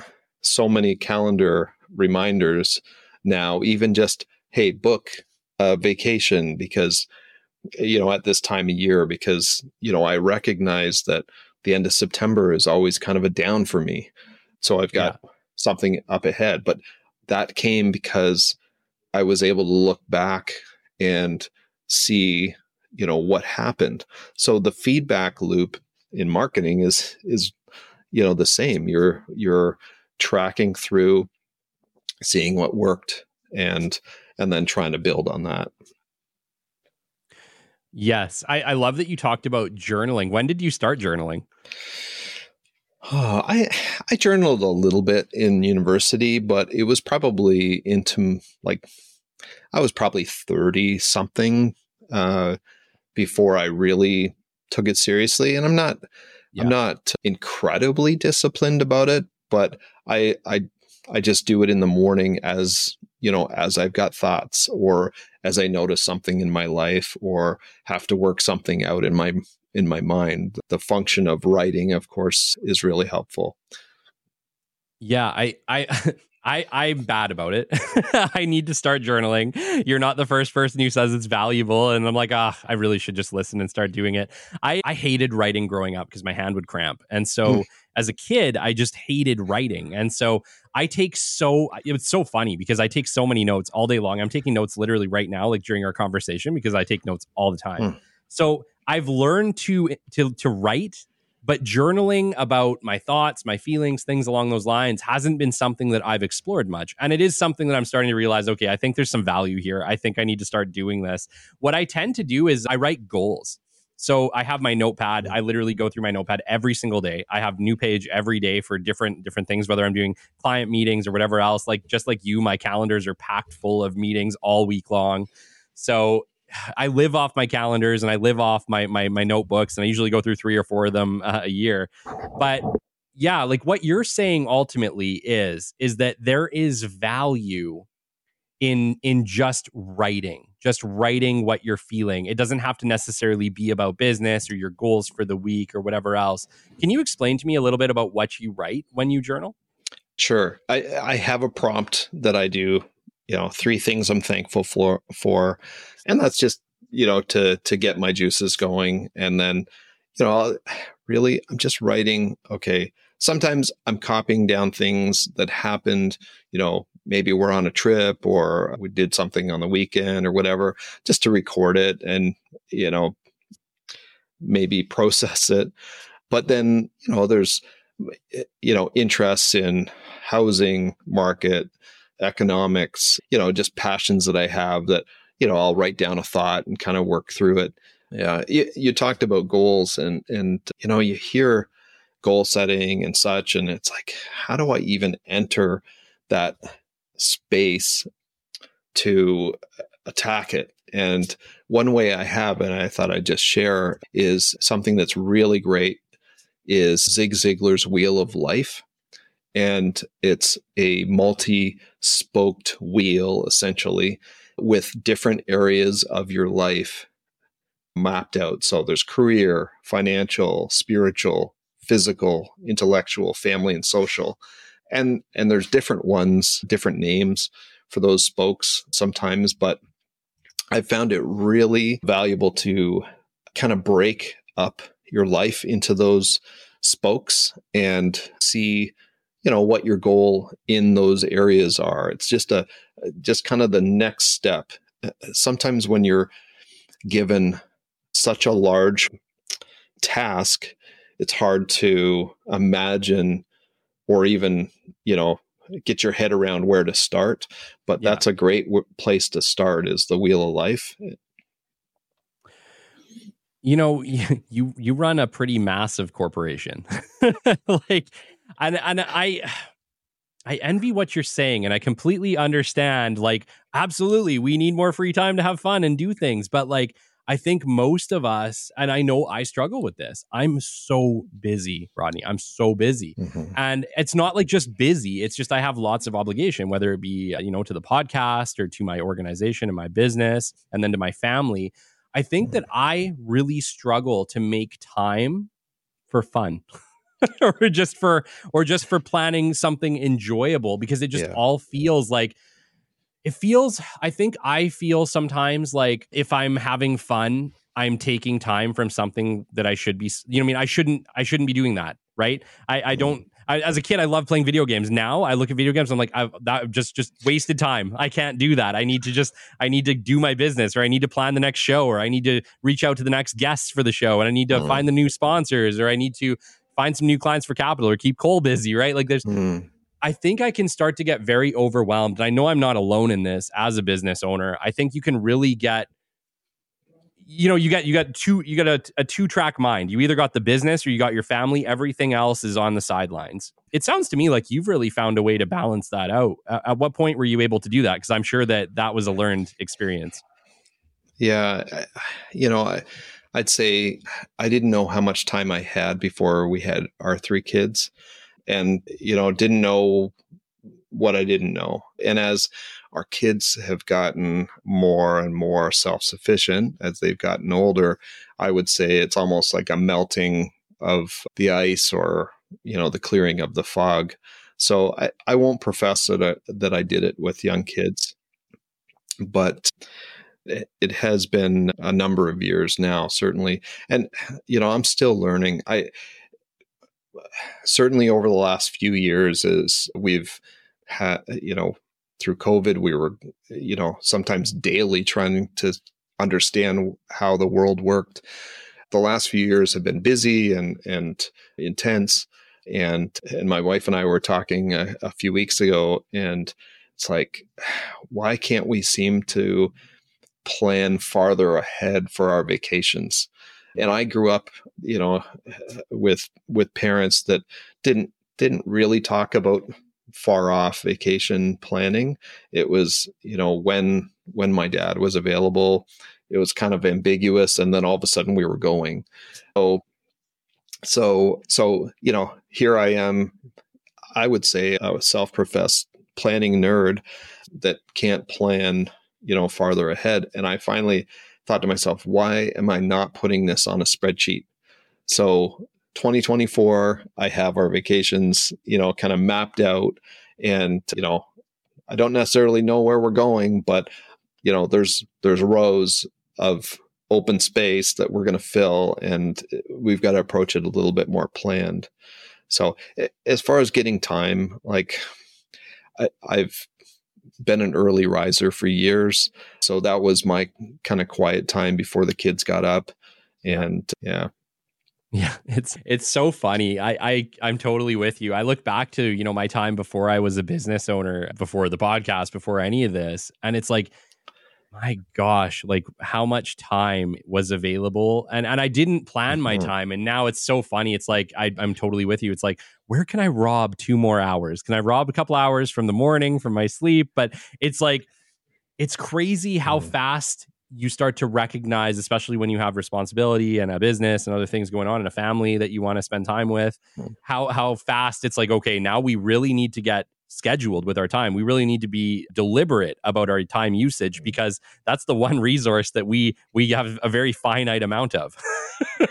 [SPEAKER 3] so many calendar reminders now, even just hey, book a vacation because you know at this time of year because you know I recognize that the end of September is always kind of a down for me. So I've got yeah. something up ahead, but that came because I was able to look back and see you know what happened. So the feedback loop in marketing is is you know the same. You're you're tracking through seeing what worked and and then trying to build on that.
[SPEAKER 1] Yes. I i love that you talked about journaling. When did you start journaling?
[SPEAKER 3] Oh, i i journaled a little bit in university but it was probably into like i was probably 30 something uh before i really took it seriously and i'm not yeah. i'm not incredibly disciplined about it but i i i just do it in the morning as you know as i've got thoughts or as i notice something in my life or have to work something out in my in my mind the function of writing of course is really helpful
[SPEAKER 1] yeah i i I, I'm bad about it. I need to start journaling. You're not the first person who says it's valuable. And I'm like, ah, I really should just listen and start doing it. I, I hated writing growing up because my hand would cramp. And so mm. as a kid, I just hated writing. And so I take so, it's so funny because I take so many notes all day long. I'm taking notes literally right now, like during our conversation, because I take notes all the time. Mm. So I've learned to, to, to write but journaling about my thoughts, my feelings, things along those lines hasn't been something that I've explored much. And it is something that I'm starting to realize okay, I think there's some value here. I think I need to start doing this. What I tend to do is I write goals. So I have my notepad. I literally go through my notepad every single day. I have new page every day for different different things, whether I'm doing client meetings or whatever else. Like just like you, my calendars are packed full of meetings all week long. So I live off my calendars and I live off my my my notebooks, and I usually go through three or four of them uh, a year. But yeah, like what you're saying ultimately is is that there is value in in just writing just writing what you're feeling. It doesn't have to necessarily be about business or your goals for the week or whatever else. Can you explain to me a little bit about what you write when you journal?
[SPEAKER 3] Sure. I i have a prompt that i do you know three things i'm thankful for for and that's just you know to to get my juices going. And then you know really i'm just writing okay sometimes i'm copying down things that happened you know maybe we're on a trip or we did something on the weekend or whatever just to record it and you know maybe process it. But then you know there's eh, you know interests in housing market economics, you know, just passions that I have that, you know, I'll write down a thought and kind of work through it. Yeah. You, you talked about goals and, and, you know, you hear goal setting and such, and it's like, how do I even enter that space to attack it? And one way I have, and I thought I'd just share, is something that's really great is Zig Ziglar's Wheel of Life and it's a multi spoked wheel essentially with different areas of your life mapped out. So there's career, financial, spiritual, physical, intellectual, family, and social. And and there's different ones, different names for those spokes sometimes, but I found it really valuable to kind of break up your life into those spokes and see you know what your goal in those areas are. It's just a just kind of the next step. Uh, uh, sometimes when you're given such a large task it's hard to imagine or even you know get your head around where to start but yeah. that's a great w- place to start is the wheel of life.
[SPEAKER 1] You know you you run a pretty massive corporation. Like and and I I envy what you're saying and I completely understand like absolutely we need more free time to have fun and do things but like I think most of us, and I know I struggle with this, I'm so busy, Rodney. I'm so busy. Mm-hmm. And it's not like just busy, it's just I have lots of obligation, whether it be, uh, you know, to the podcast or to my organization and my business and then to my family. I think that mm-hmm. I really struggle to make time for fun. or just for or just for planning something enjoyable because it just yeah. all feels like it feels i think i feel sometimes like if i'm having fun i'm taking time from something that i should be you know i mean i shouldn't i shouldn't be doing that right i i don't I, as a kid, I love playing video games. Now I look at video games, I'm like, I've that just just wasted time. I can't do that. I need to just I need to do my business, or I need to plan the next show, or I need to reach out to the next guests for the show, and I need to mm. find the new sponsors, or I need to find some new clients for capital, or keep Cole busy. Right? Like there's. Mm I think I can start to get very overwhelmed. And I know I'm not alone in this as a business owner. I think you can really get you know you got you got two you got a, a two track mind you either got the business or you got your family everything else is on the sidelines it sounds to me like you've really found a way to balance that out at, at what point were you able to do that because i'm sure that that was a learned experience
[SPEAKER 3] yeah you know I, i'd say i didn't know how much time i had before we had our three kids and you know didn't know what I didn't know. And as our kids have gotten more and more self-sufficient as they've gotten older, I would say it's almost like a melting of the ice or you know the clearing of the fog. So I, I won't profess that I, that I did it with young kids, but it has been a number of years now, certainly. And you know, I'm still learning. I certainly over the last few years as we've had you know through covid we were you know sometimes daily trying to understand how the world worked the last few years have been busy and and intense and and my wife and I were talking a, a few weeks ago and it's like why can't we seem to plan farther ahead for our vacations and I grew up, you know, with with parents that didn't didn't really talk about far off vacation planning. It was, you know, when when my dad was available, it was kind of ambiguous, and then all of a sudden we were going. So, so, so you know, here I am. I would say a self-professed planning nerd that can't plan, you know, farther ahead. And I finally thought to myself, why am I not putting this on a spreadsheet? So 2024, I have our vacations, you know, kind of mapped out. And, you know, I don't necessarily know where we're going, but you know, there's there's rows of open space that we're going to fill and eh, we've got to approach it a little bit more planned. So as far as getting time, like I, I've been an early riser for years. So that was my kind of quiet time before the kids got up. And yeah.
[SPEAKER 1] Yeah, it's it's so funny. I I I'm totally with you. I look back to, you know, my time before I was a business owner, before the podcast, before any of this, and it's like my gosh, like how much time was available. And and I didn't plan mm-hmm. my time. And now it's so funny. It's like I, I'm totally with you. It's like, where can I rob two more hours? Can I rob a couple hours from the morning from my sleep? But it's like it's crazy how mm. fast you start to recognize, especially when you have responsibility and a business and other things going on in a family that you want to spend time with, mm. how how fast it's like, okay, now we really need to get scheduled with our time. We really need to be deliberate about our time usage mm-hmm. because that's the one resource that we we have a very finite amount of.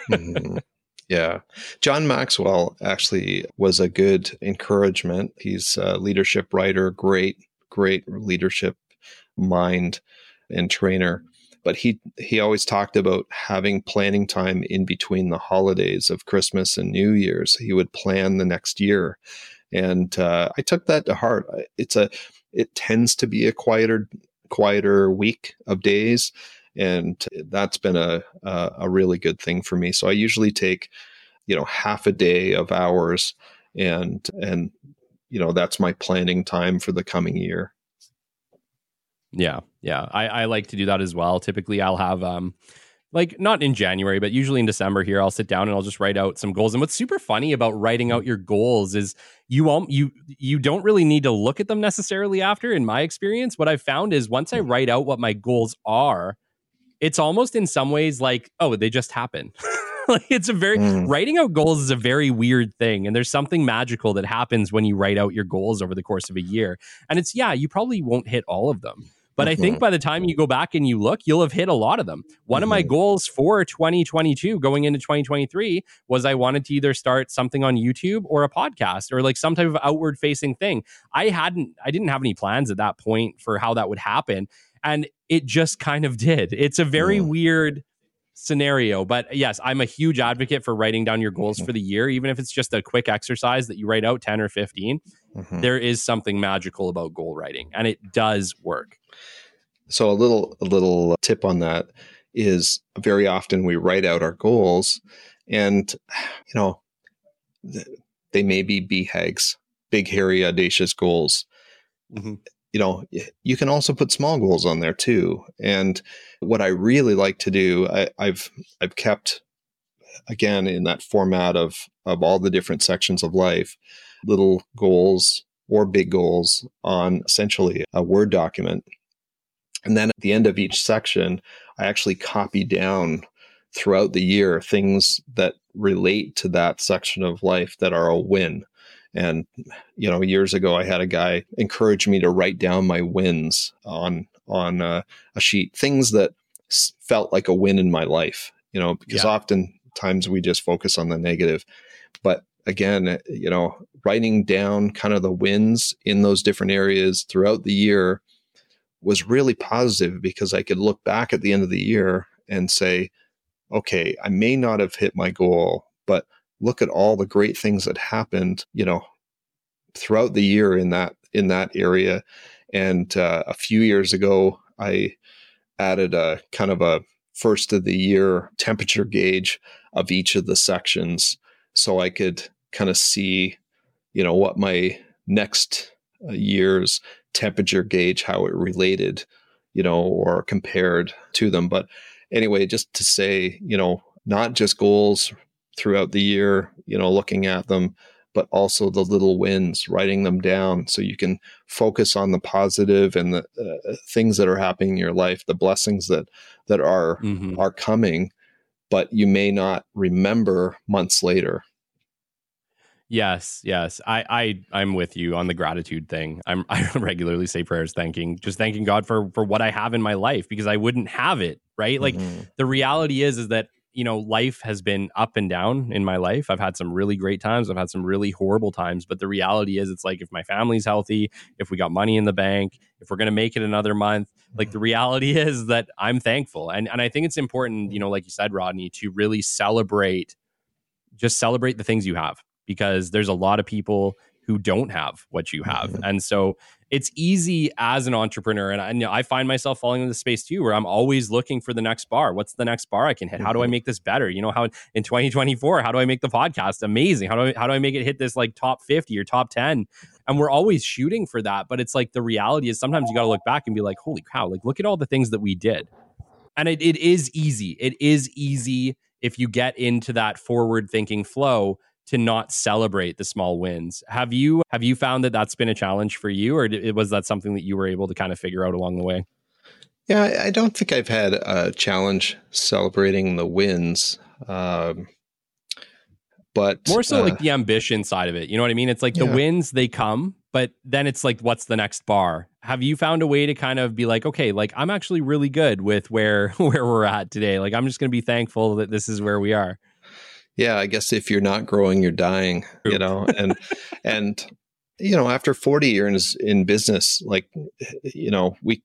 [SPEAKER 3] mm-hmm. Yeah. John Maxwell actually was a good encouragement. He's a leadership writer, great, great leadership mind and trainer. But he he always talked about having planning time in between the holidays of Christmas and New Year's. He would plan the next year and uh, I took that to heart. It's a it tends to be a quieter quieter week of days, and that's been a a, a really good thing for me. So I usually take you know half a day of hours, and and you know that's my planning time for the coming year.
[SPEAKER 1] Yeah, yeah, I, I like to do that as well. Typically, I'll have um like not in January, but usually in December here, I'll sit down and I'll just write out some goals. And what's super funny about writing out your goals is you won't you you don't really need to look at them necessarily after. In my experience, what I've found is once I write out what my goals are, it's almost in some ways like, oh, they just happen. like it's a very mm. writing out goals is a very weird thing and there's something magical that happens when you write out your goals over the course of a year and it's yeah you probably won't hit all of them but mm-hmm. I think mm-hmm. by the time you go back and you look, you'll have hit a lot of them. One mm-hmm. of my mm-hmm. goals for 2022 going into 2023 was I wanted to either start something on YouTube or a podcast or like some type of outward facing thing. I hadn't, I didn't have any plans at that point for how that would happen. And it just kind of did. It's a very mm. weird scenario. But yes, I'm a huge advocate for writing down your goals for the year, even if it's just a quick exercise that you write out 10 or 15. Mm-hmm. There is something magical about goal writing and it does work.
[SPEAKER 3] So a little a little tip on that is very often we write out our goals and you know they may be BHAGs, big hairy audacious goals. Mm-hmm you know, you can also put small goals on there too. And what I really like to do, I, I've I've kept again in that format of of all the different sections of life, little goals or big goals on essentially a Word document. And then at the end of each section, I actually copy down throughout the year things that relate to that section of life that are a win. And you know, years ago, I had a guy encourage me to write down my wins on on uh, a sheet, things that felt like a win in my life. You know, because yeah. oftentimes we just focus on the negative. But again, uh, you know, writing down kind of the wins in those different areas throughout the year was really positive because I could look back at the end of the year and say, okay, I may not have hit my goal, but look at all the great things that happened, you know, throughout the year in that in that area. And uh, a few years ago, I added a kind of a first of the year temperature gauge of each of the sections, so I could kind of see, you know, what my next uh, year's temperature gauge how it related, you know, or compared to them. But anyway, just to say, you know, not just goals throughout the year, you know, looking at them, but also the little wins, writing them down so you can focus on the positive and the uh, things that are happening in your life, the blessings that that are mm-hmm. are coming, but you may not remember months later.
[SPEAKER 1] Yes, yes. I, I I'm with you on the gratitude thing. I'm I regularly say prayers thanking, just thanking God for for what I have in my life because I wouldn't have it, right? Like mm-hmm. the reality is is that you know, life has been up and down in my life. I've had some really great times. I've had some really horrible times. But the reality is, it's like if my family's healthy, if we got money in the bank, if we're going to make it another month, like the reality is that I'm thankful. And, and I think it's important, you know, like you said, Rodney, to really celebrate, just celebrate the things you have because there's a lot of people who don't have what you have. Mm-hmm. And so it's easy as an entrepreneur. And I, you know, I find myself falling into the space too, where I'm always looking for the next bar. What's the next bar I can hit? How do I mm-hmm. make this better? You know, how in 2024, how do I make the podcast amazing? How do I, how do I make it hit this like top 50 or top 10? And we're always shooting for that. But it's like the reality is sometimes you got to look back and be like, holy cow, like look at all the things that we did. And it, it is easy. It is easy if you get into that forward thinking flow to not celebrate the small wins. Have you have you found that that's been a challenge for you, or was that something that you were able to kind of figure out along the way?
[SPEAKER 3] Yeah, I don't think I've had a challenge celebrating the wins. Um, but
[SPEAKER 1] more so uh, like the ambition side of it. You know what I mean? It's like yeah. the wins they come, but then it's like what's the next bar? Have you found a way to kind of be like, okay, like I'm actually really good with where where we're at today. Like I'm just going to be thankful that this is where we are
[SPEAKER 3] yeah, I guess if you're not growing, you're dying, you know, and, and, you know, after 40 years in business, like, you know, we,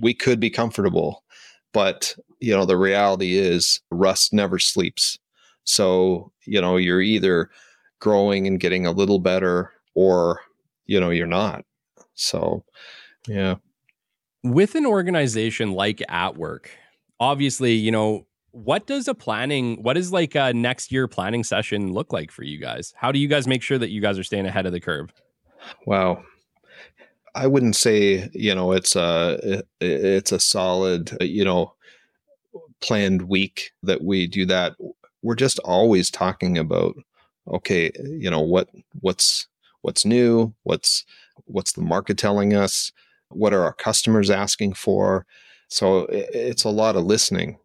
[SPEAKER 3] we could be comfortable, but, you know, the reality is rust never sleeps. So, you know, you're either growing and getting a little better or, you know, you're not. So, yeah.
[SPEAKER 1] With an organization like atWork, obviously, you know, what does a planning what does like a next year planning session look like for you guys? How do you guys make sure that you guys are staying ahead of the curve?
[SPEAKER 3] Wow i wouldn't say you know it's a it's a solid you know planned week that we do that. We're just always talking about okay you know what what's what's new? What's what's the market telling us? What are our customers asking for? So it's a lot of listening.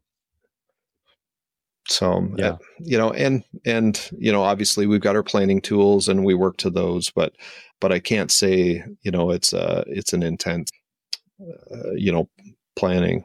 [SPEAKER 3] So uh, yeah. you know, and and you know, obviously we've got our planning tools and we work to those, but but I can't say you know it's uh it's an intent, uh, you know, planning.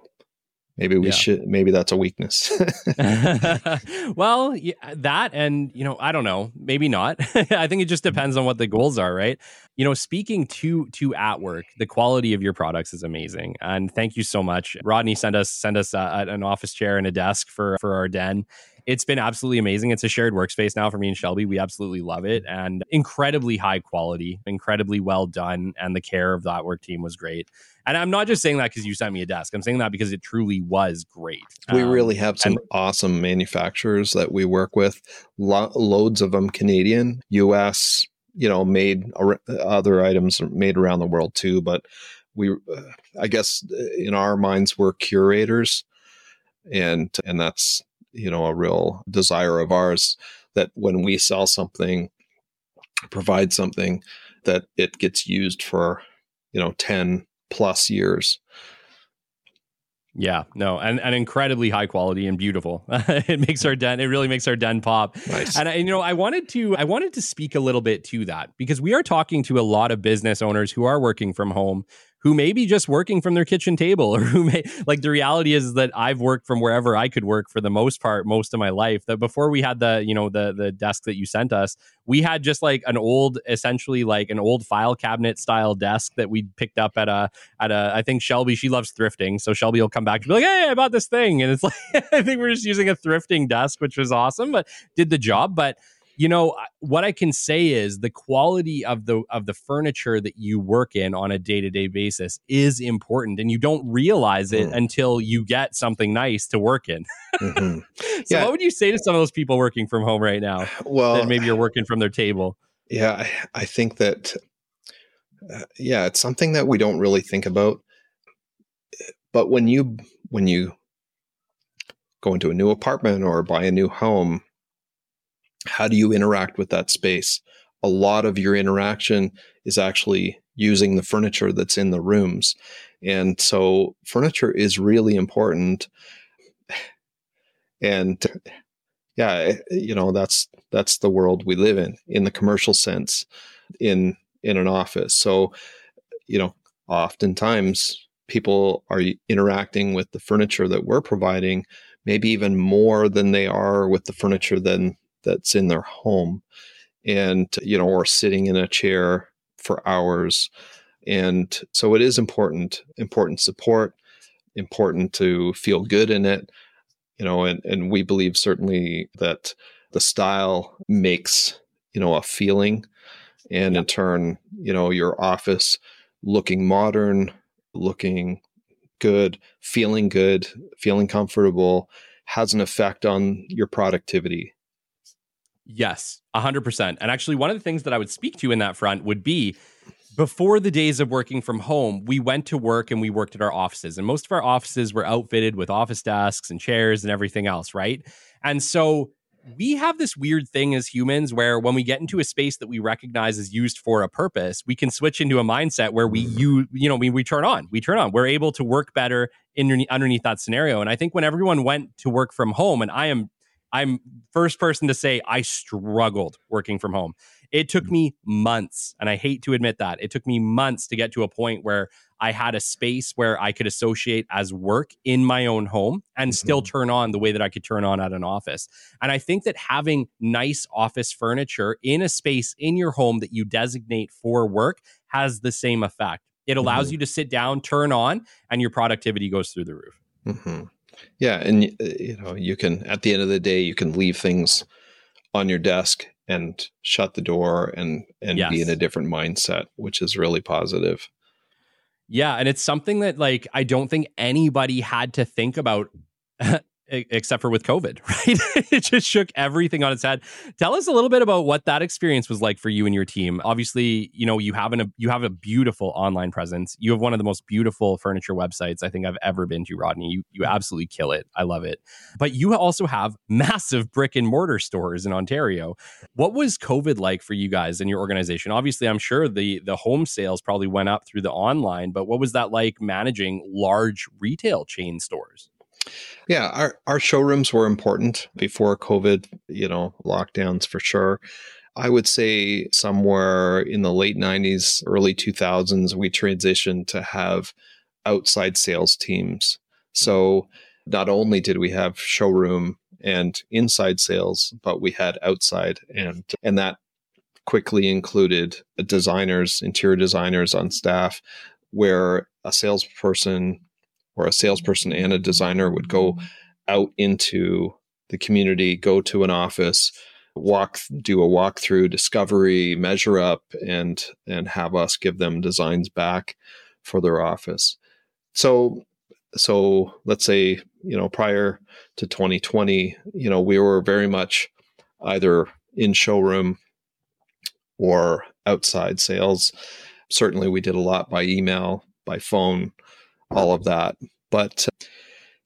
[SPEAKER 3] Maybe we yeah. should. Maybe that's a weakness.
[SPEAKER 1] well, yeah, that and you know, I don't know. Maybe not. I think it just depends on what the goals are, right? You know, speaking to to atWork, the quality of your products is amazing, and thank you so much. Rodney sent us send us uh, an office chair and a desk for for our den. It's been absolutely amazing. It's a shared workspace now for me and Shelby. We absolutely love it and incredibly high quality, incredibly well done, and the care of the atWork team was great. And I'm not just saying that because you sent me a desk. I'm saying that because it truly was great.
[SPEAKER 3] We um, really have some and, awesome manufacturers that we work with. Lo- loads of them Canadian, U.S. You know, made ar- other items made around the world too. But we, uh, I guess, uh, in our minds, we're curators, and and that's you know a real desire of ours that when we sell something, provide something, that it gets used for you know 10 plus years.
[SPEAKER 1] Yeah, no, and, and incredibly high quality and beautiful. it makes our den. It really makes our den pop. Nice. And, and you know, I wanted to I wanted to speak a little bit to that because we are talking to a lot of business owners who are working from home who may be just working from their kitchen table or who may like the reality is that I've worked from wherever I could work for the most part most of my life that before we had the you know the the desk that you sent us we had just like an old essentially like an old file cabinet style desk that we picked up at a at a I think Shelby she loves thrifting so Shelby will come back and be like hey I bought this thing. And it's like I think we're just using a thrifting desk which was awesome but did the job. But you know what i can say is the quality of the of the furniture that you work in on a day-to-day basis is important and you don't realize it mm. until you get something nice to work in mm-hmm. so yeah. what would you say to some of those people working from home right now well that maybe you're working from their table
[SPEAKER 3] yeah i, I think that uh, yeah it's something that we don't really think about but when you when you go into a new apartment or buy a new home how do you interact with that space? A lot of your interaction is actually using the furniture that's in the rooms. And so furniture is really important. And yeah, you know, that's that's the world we live in in the commercial sense in in an office. So, you know, oftentimes people are interacting with the furniture that we're providing maybe even more than they are with the furniture than that's in their home and you know or sitting in a chair for hours. And so it is important important support important to feel good in it you know and, and we believe certainly that the style makes you know a feeling. And in turn you know your office looking modern looking good feeling good feeling comfortable has an effect on your productivity
[SPEAKER 1] Yes, 100%. And actually, one of the things that I would speak to in that front would be before the days of working from home, we went to work and we worked at our offices. And most of our offices were outfitted with office desks and chairs and everything else, right? And so we have this weird thing as humans where when we get into a space that we recognize is used for a purpose, we can switch into a mindset where we mm-hmm. you you know we, we turn on, we turn on. We're able to work better in, underneath that scenario. And I think when everyone went to work from home, and I am I'm first person to say I struggled working from home. It took me months, and I hate to admit that. It took me months to get to a point where I had a space where I could associate as work in my own home and mm-hmm. still turn on the way that I could turn on at an office. And I think that having nice office furniture in a space in your home that you designate for work has the same effect. It allows mm-hmm. you to sit down, turn on, and your productivity goes through the roof.
[SPEAKER 3] Mm-hmm. Yeah, and uh, you know, you can at the end of the day, you can leave things on your desk and shut the door and and yes. be in a different mindset, which is really positive.
[SPEAKER 1] Yeah, and it's something that like I don't think anybody had to think about except for with COVID, right? it just shook everything on its head. Tell us a little bit about what that experience was like for you and your team. Obviously, you know, you have an, a you have a beautiful online presence. You have one of the most beautiful furniture websites I think I've ever been to, Rodney. You you absolutely kill it. I love it. But you also have massive brick and mortar stores in Ontario. What was COVID like for you guys and your organization? Obviously, I'm sure the the home sales probably went up through the online, but what was that like managing large retail chain stores?
[SPEAKER 3] Yeah, our, our showrooms were important before COVID, you know, lockdowns for sure. I would say somewhere in the late 90s, early 2000s, we transitioned to have outside sales teams. So not only did we have showroom and inside sales, but we had outside and and that quickly included designers, interior designers on staff where a salesperson or a salesperson and a designer would go out into the community, go to an office, walk, do a walkthrough, discovery, measure up, and and have us give them designs back for their office. So, so let's say you know prior to 2020, you know we were very much either in showroom or outside sales. Certainly, we did a lot by email, by phone, all of that. But uh,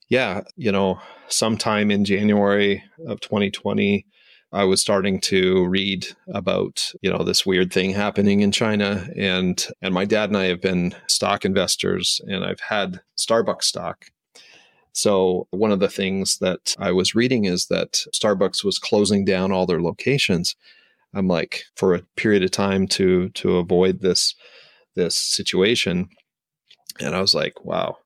[SPEAKER 3] yeah, you know, sometime in January of 2020, I was starting to read about, you know, this weird thing happening in China and and my dad and I have been stock investors and I've had Starbucks stock. So one of the things that I was reading is that Starbucks was closing down all their locations. I'm like for a period of time to to avoid this this situation and I was like, wow,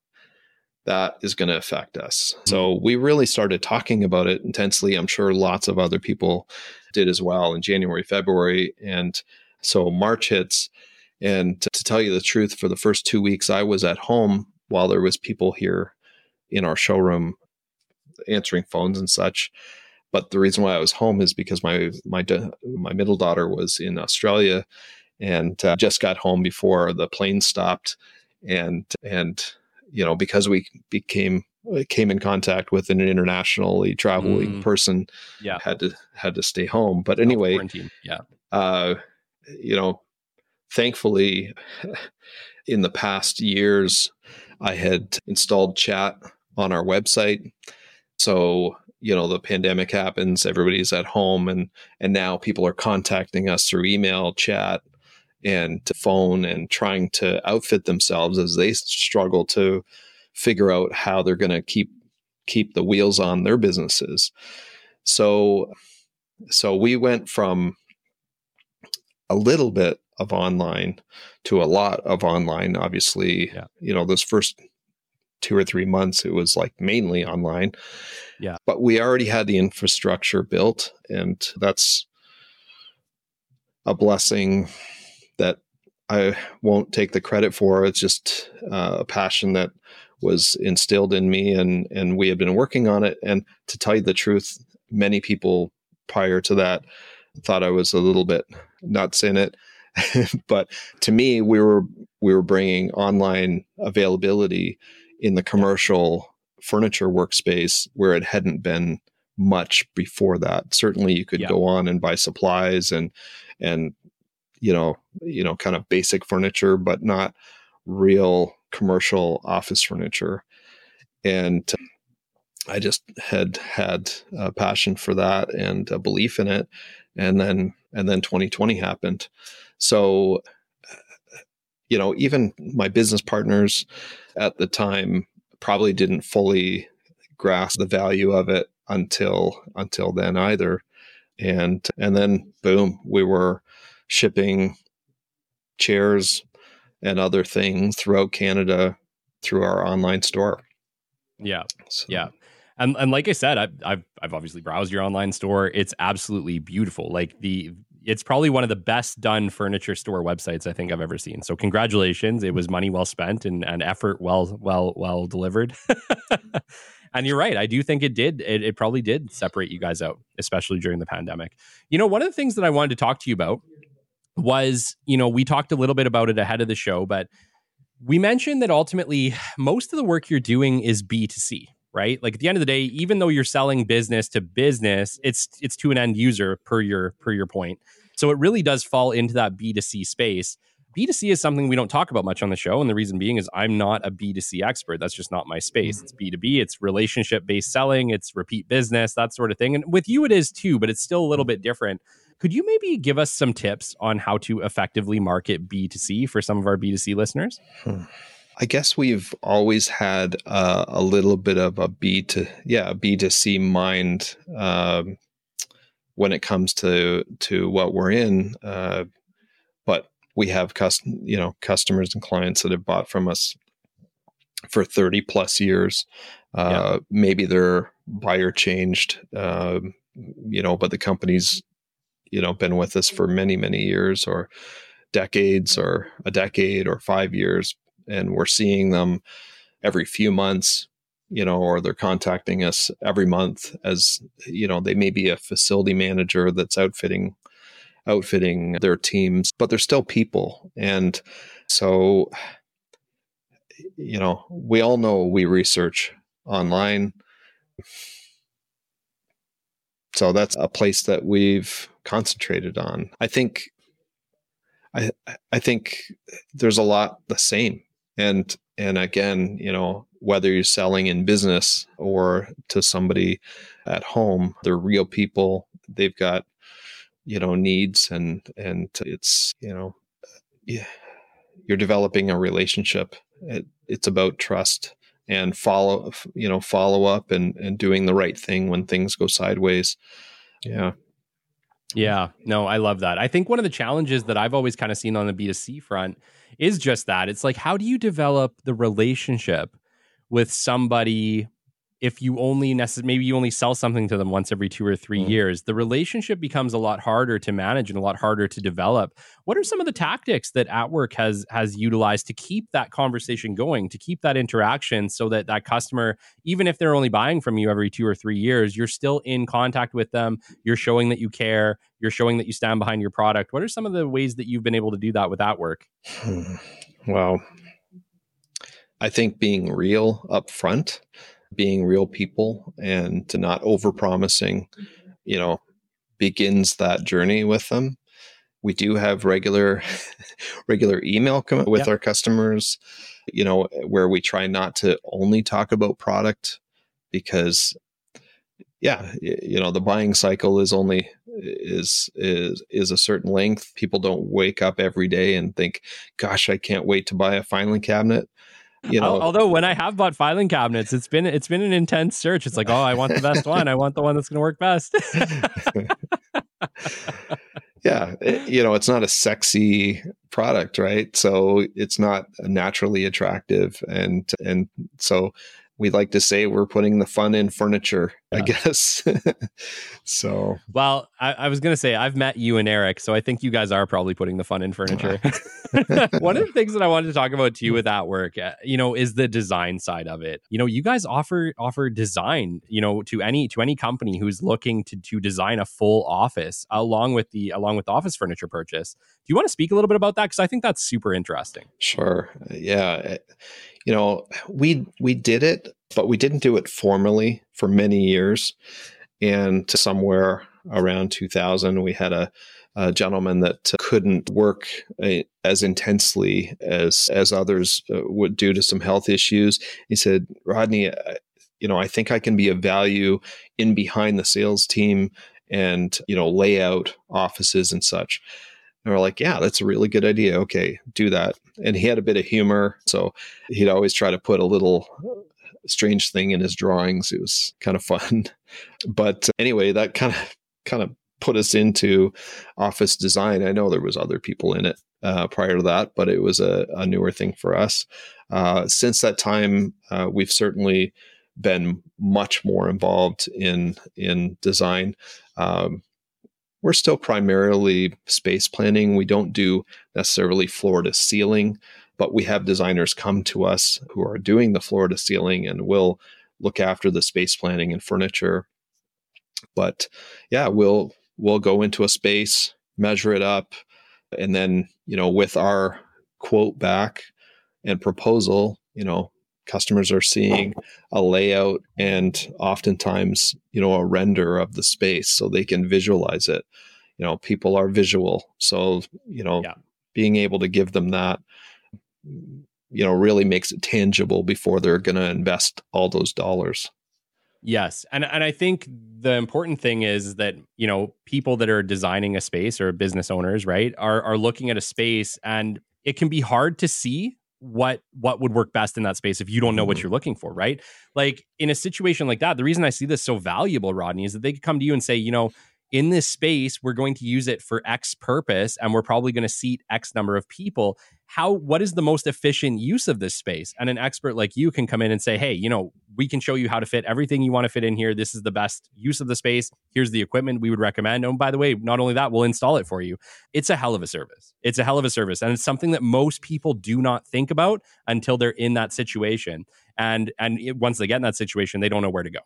[SPEAKER 3] that is going to affect us. So we really started talking about it intensely. I'm sure lots of other people did as well in January, February. And so March hits. And to tell you the truth, for the first two weeks, I was at home while there was people here in our showroom answering phones and such. But the reason why I was home is because my my my middle daughter was in Australia and uh, just got home before the plane stopped and and you know because we became came in contact with an internationally traveling mm. person yeah. had to had to stay home. But anyway
[SPEAKER 1] yeah.
[SPEAKER 3] uh you know thankfully in the past years i had installed chat on our website. So you know the pandemic happens everybody's at home and and now people are contacting us through email chat and phone and trying to outfit themselves as they struggle to figure out how they're going to keep keep the wheels on their businesses. So so we went from a little bit of online to a lot of online obviously yeah. you know those first two or three months it was like mainly online
[SPEAKER 1] yeah
[SPEAKER 3] but we already had the infrastructure built and that's a blessing I won't take the credit for. It's just uh, a passion that was instilled in me, and and we have been working on it. And to tell you the truth, many people prior to that thought I was a little bit nuts in it. but to me, we were we were bringing online availability in the commercial furniture workspace where it hadn't been much before that. Certainly, you could yeah. go on and buy supplies and and you know, you know, kind of basic furniture, but not real commercial office furniture. And uh, I just had had a passion for that and a belief in it. And then, and then 2020 happened. So, uh, you know, even my business partners at the time probably didn't fully grasp the value of it until until then either and and then boom we were shipping chairs and other things throughout Canada through our online store.
[SPEAKER 1] Yeah. So. Yeah. And, and like I said, I've, I've, I've obviously browsed your online store. It's absolutely beautiful. Like the, it's probably one of the best done furniture store websites I think I've ever seen. So congratulations. It was money well spent and, and effort well, well, well delivered. and you're right. I do think it did. It, it probably did separate you guys out, especially during the pandemic. You know, one of the things that I wanted to talk to you about was, you know, we talked a little bit about it ahead of the show, but we mentioned that ultimately most of the work you're doing is B2C, right? Like at the end of the day, even though you're selling business to business, it's it's to an end user per your per your point. So it really does fall into that B2C space. B2C is something we don't talk about much on the show. And the reason being is I'm not a B2C expert. That's just not my space. Mm-hmm. It's B2B, it's relationship based selling, it's repeat business, that sort of thing. And with you, it is too, but it's still a little mm. bit different. Could you maybe give us some tips on how to effectively market B2C for some of our B2C listeners?
[SPEAKER 3] Hmm. I guess we've always had uh, a little bit of a B to yeah B to C mind um, when it comes to to what we're in. Uh, but we have custom you know customers and clients that have bought from us for 30 plus years. Uh, yeah. Maybe their buyer changed, um, you know, but the company's you know been with us for many many years or decades or a decade or five years and we're seeing them every few months you know or they're contacting us every month as you know they may be a facility manager that's outfitting outfitting their teams but they're still people. And so you know we all know we research online so that's a place that we've concentrated on. I think i i think there's a lot the same. And and again you know whether you're selling in business or to somebody at home they're real people. They've got you know needs and and it's you know yeah, you're developing a relationship. It, it's about trust and follow you know follow up and and doing the right thing when things go sideways. Yeah.
[SPEAKER 1] Yeah. No i love that. I think one of the challenges that i've always kind of seen on the b2c front is just that. It's like, how do you develop the relationship with somebody if you only necess- maybe you only sell something to them once every two or 3 mm. years the relationship becomes a lot harder to manage and a lot harder to develop. What are some of the tactics that atWork has has utilized to keep that conversation going to keep that interaction so that that customer even if they're only buying from you every two or three years you're still in contact with them you're showing that you care you're showing that you stand behind your product? What are some of the ways that you've been able to do that with atWork?
[SPEAKER 3] Well i think being real up front being real people and to not over promising, you know, begins that journey with them. We do have regular regular email come with our customers, you know, where we try not to only talk about product because yeah, you know, the buying cycle is only is is is a certain length. People don't wake up every day and think, "Gosh, I can't wait to buy a filing cabinet."
[SPEAKER 1] You know. although when i have bought filing cabinets it's been it's been an intense search. It's like oh i want the best one. I want the one that's going to work best.
[SPEAKER 3] Yeah it, you know it's not a sexy product right? So it's not naturally attractive and and so we like to say we're putting the fun in furniture, yeah. I guess. so,
[SPEAKER 1] well, I, I was going to say I've met you and Eric, so I think you guys are probably putting the fun in furniture. One of the things that I wanted to talk about to you with that work, uh, you know, is the design side of it. You know, you guys offer offer design, you know, to any to any company who's looking to to design a full office along with the along with the office furniture purchase. Do you want to speak a little bit about that? Because I think that's super interesting.
[SPEAKER 3] Sure. Uh, yeah eh, you know, we we did it, but we didn't do it formally for many years. And somewhere around 2000, we had a, a gentleman that couldn't work uh, as intensely as as others uh, would due to some health issues. He said, "Rodney, you know, I think I can be of value in behind the sales team and you know lay out offices and such." And we're like, yeah, that's a really good idea. Okay, do that. And he had a bit of humor. So he'd always try to put a little strange thing in his drawings. It was kind of fun. But anyway, that kind of kind of put us into office design. I know there was other people in it uh, prior to that, but it was a, a newer thing for us. Uh, since that time, uh, we've certainly been much more involved in in design. Um, we're still primarily space planning. We don't do necessarily floor to ceiling, but we have designers come to us who are doing the floor to ceiling and will look after the space planning and furniture. But yeah, we'll we'll go into a space, measure it up, and then, you know, with our quote back and proposal, you know, customers are seeing a layout and oftentimes you know a render of the space so they can visualize it you know people are visual so you know yeah. being able to give them that you know really makes it tangible before they're going to invest all those dollars
[SPEAKER 1] yes and and i think the important thing is that you know people that are designing a space or business owners right are are looking at a space and it can be hard to see what what would work best in that space if you don't know what mm-hmm. you're looking for right like in a situation like that the reason i see this so valuable rodney is that they could come to you and say you know in this space we're going to use it for x purpose and we're probably going to seat x number of people. How what is the most efficient use of this space? And an expert like you can come in and say hey you know we can show you how to fit everything you want to fit in here. This is the best use of the space. Here's the equipment we would recommend. And by the way not only that we'll install it for you. It's a hell of a service. It's a hell of a service and it's something that most people do not think about until they're in that situation. And and eh, once they get in that situation they don't know where to go.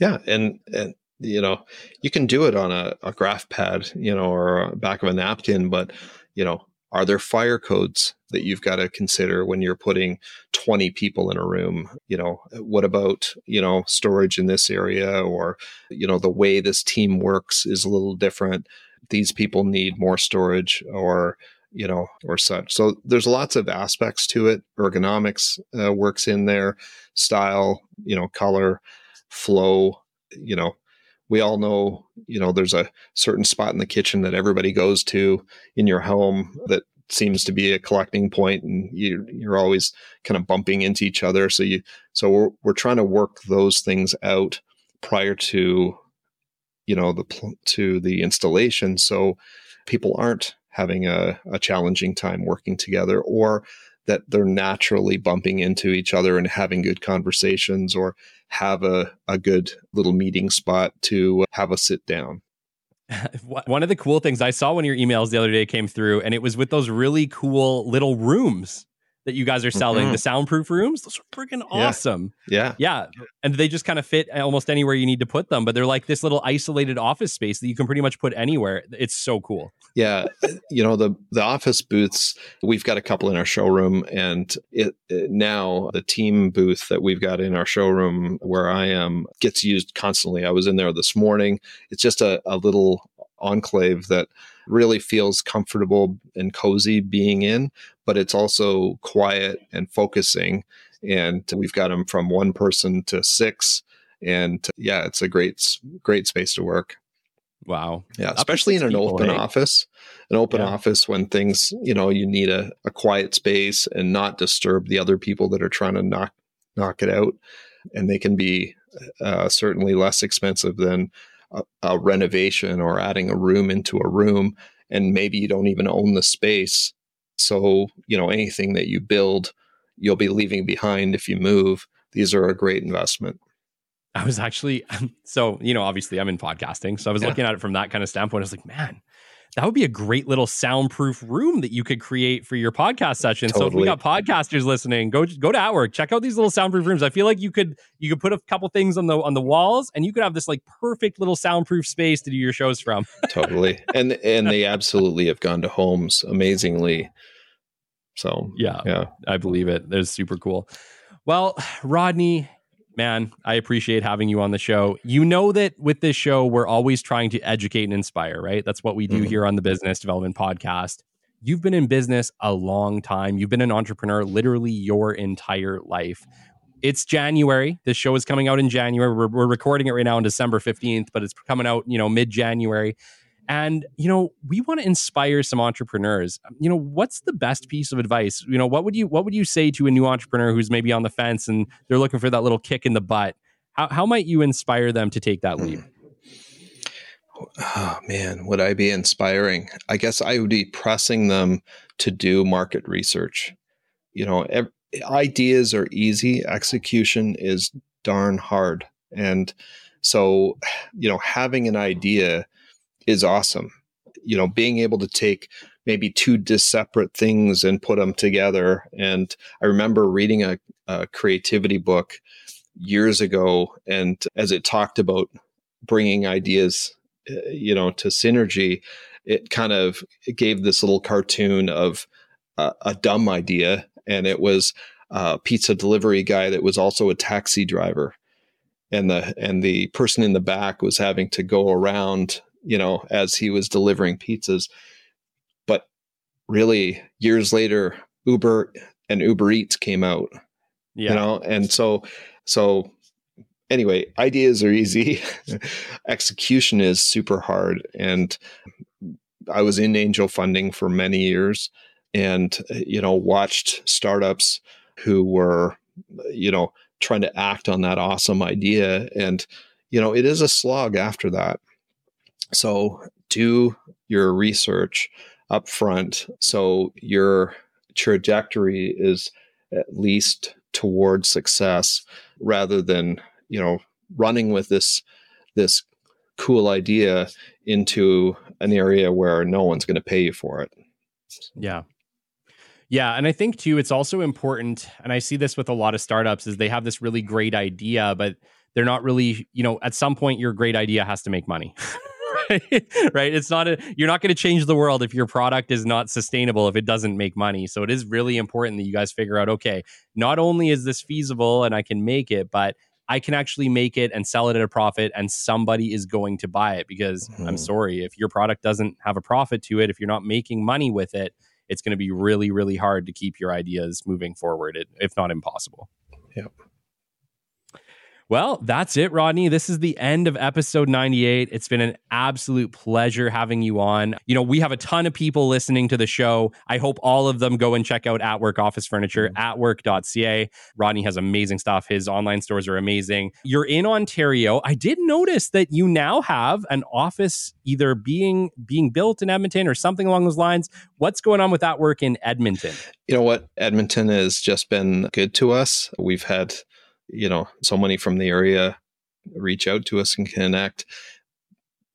[SPEAKER 3] Yeah and, and you know you can do it on a, a graph pad you know or back of a napkin but you know are there fire codes that you've got to consider when you're putting 20 people in a room? You know what about you know storage in this area or you know the way this team works is a little different. These people need more storage or you know or such. So there's lots of aspects to it. Ergonomics uh, works in there. Style you know color flow you know we all know, you know, there's a certain spot in the kitchen that everybody goes to in your home that seems to be a collecting point and you you're always kind of bumping into each other. So you so we're we're trying to work those things out prior to you know the to the installation so people aren't having a, a challenging time working together or that they're naturally bumping into each other and having good conversations or have a, a good little meeting spot to have a sit down.
[SPEAKER 1] One of the cool things I saw when your emails the other day came through, and it was with those really cool little rooms that you guys are selling, mm-hmm. the soundproof rooms. Those are freaking awesome.
[SPEAKER 3] Yeah.
[SPEAKER 1] yeah. Yeah. And they just kind of fit almost anywhere you need to put them, but they're like this little isolated office space that you can pretty much put anywhere. It's so cool.
[SPEAKER 3] Yeah. you know, the the office booths, we've got a couple in our showroom and it, it now the team booth that we've got in our showroom where I am gets used constantly. I was in there this morning. It's just a, a little enclave that really feels comfortable and cozy being in, but it's also quiet and focusing. And we've got them from one person to six. And yeah, it's a great, great space to work.
[SPEAKER 1] Wow.
[SPEAKER 3] Yeah, especially in an open office. An open yeah. office when things, you know, you need a, a quiet space and not disturb the other people that are trying to knock knock it out. And they can be uh, certainly less expensive than a, a renovation or adding a room into a room and maybe you don't even own the space. So you know anything that you build you'll be leaving behind if you move. These are a great investment.
[SPEAKER 1] I was actually so you know obviously i'm in podcasting so i was yeah. looking at it from that kind of standpoint. I was like man that would be a great little soundproof room that you could create for your podcast session. Totally. So if we got podcasters listening, go go to atWork, check out these little soundproof rooms. I feel like you could you could put a couple things on the on the walls, and you could have this like perfect little soundproof space to do your shows from.
[SPEAKER 3] totally, and and they absolutely have gone to homes amazingly. So
[SPEAKER 1] yeah, yeah, I believe it. That's super cool. Well, Rodney, man, I appreciate having you on the show. You know that with this show, we're always trying to educate and inspire, right? That's what we do mm-hmm. here on the Business Development Podcast. You've been in business a long time. You've been an entrepreneur literally your entire life. It's January. This show is coming out in January. We're, we're recording it right now on December 15th, but it's coming out, you know, mid January. And, you know, we want to inspire some entrepreneurs. Um, you know, what's the best piece of advice? You know, what would you what would you say to a new entrepreneur who's maybe on the fence and they're looking for that little kick in the butt? How how might you inspire them to take that leap? Hmm.
[SPEAKER 3] Oh man, would I be inspiring? I guess I would be pressing them to do market research. You know, ideas are easy, execution is darn hard. And so, you know, having an idea is awesome. You know, being able to take maybe two separate things and put them together. And I remember reading a, a creativity book years ago, and as it talked about bringing ideas, uh, you know, to synergy, it kind of gave this little cartoon of a dumb idea, and it was a pizza delivery guy that was also a taxi driver, and the and the person in the back was having to go around, you know, as he was delivering pizzas. But really, years later, Uber and Uber Eats came out, yeah. you know, and so so anyway, ideas are easy. Execution is super hard. And I was in angel funding for many years and, you know, watched startups who were, you know, trying to act on that awesome idea. And, you know, it is a slog after that. So do your research up front so your trajectory is at least towards success rather than you know running with this this cool idea into an area where no one's going to pay you for it.
[SPEAKER 1] Yeah. Yeah, and I think too it's also important and I see this with a lot of startups is they have this really great idea but they're not really, you know, at some point your great idea has to make money. right? It's not a you're not going to change the world if your product is not sustainable if it doesn't make money. So it is really important that you guys figure out okay, not only is this feasible and I can make it, but I can actually make it and sell it at a profit and somebody is going to buy it because mm-hmm. I'm sorry, if your product doesn't have a profit to it, if you're not making money with it, it's going to be really, really hard to keep your ideas moving forward, if not impossible.
[SPEAKER 3] Yep.
[SPEAKER 1] Well, that's it, Rodney. This is the end of episode 98. It's been an absolute pleasure having you on. You know, we have a ton of people listening to the show. I hope all of them go and check out atWork Office Furniture, mm-hmm. atwork.ca. Rodney has amazing stuff. His online stores are amazing. You're in Ontario. I did notice that you now have an office either being being built in Edmonton or something along those lines. What's going on with atWork in Edmonton?
[SPEAKER 3] You know what? Edmonton has just been good to us. We've had you know, so many from the area reach out to us and connect.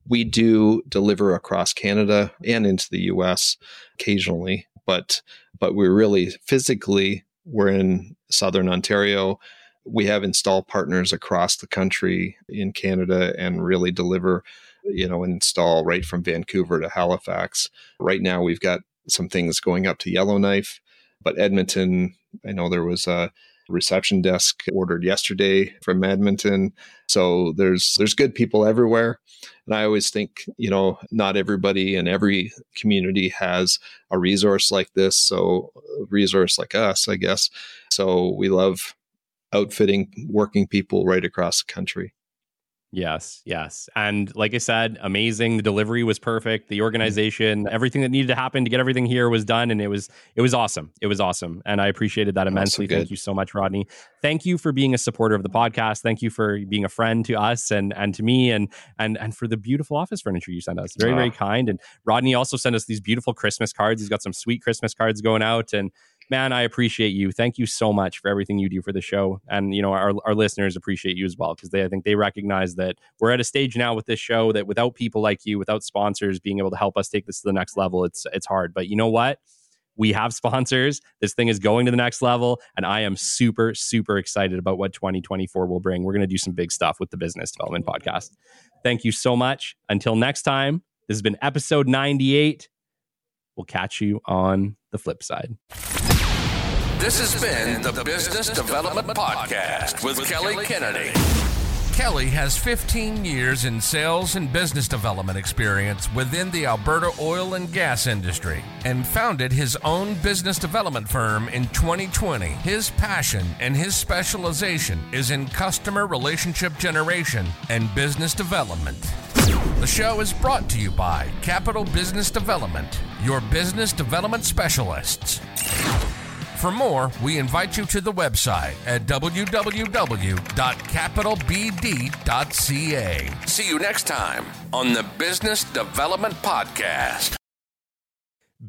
[SPEAKER 3] We do deliver across Canada and into the US occasionally, but but we're really physically we're in southern Ontario. We have install partners across the country in Canada and really deliver, you know, install right from Vancouver to Halifax. Right now we've got some things going up to Yellowknife, but Edmonton, I know there was a reception desk ordered yesterday from Edmonton. So there's there's good people everywhere. And I always think, you know, not everybody in every community has a resource like this. So a resource like us, I guess. So we love outfitting working people right across the country.
[SPEAKER 1] Yes, yes. And like I said, amazing. The delivery was perfect. The organization, everything that needed to happen to get everything here was done and it was it was awesome. It was awesome. And I appreciated that immensely. Thank you so much, Rodney. Thank you for being a supporter of the podcast. Thank you for being a friend to us and and to me and and and for the beautiful office furniture you sent us. Very, very kind. And Rodney also sent us these beautiful Christmas cards. He's got some sweet Christmas cards going out and man, I appreciate you. Thank you so much for everything you do for the show. And, you know, our, our listeners appreciate you as well because they, I think they recognize that we're at a stage now with this show that without people like you, without sponsors being able to help us take this to the next level, it's, it's hard. But you know what? We have sponsors. This thing is going to the next level. And I am super, super excited about what 2024 will bring. We're going to do some big stuff with the Business Development Podcast. Thank you so much. Until next time, this has been episode 98. We'll catch you on the flip side.
[SPEAKER 2] This has been the Business Development Podcast with Kelly Kennedy. Kelly has 15 years in sales and business development experience within the Alberta oil and gas industry and founded his own business development firm in 2020. His passion and his specialization is in customer relationship generation and business development. The show is brought to you by Capital Business Development, your business development specialists. For more, we invite you to the website at www.capitalbd.ca. See you next time on the Business Development Podcast.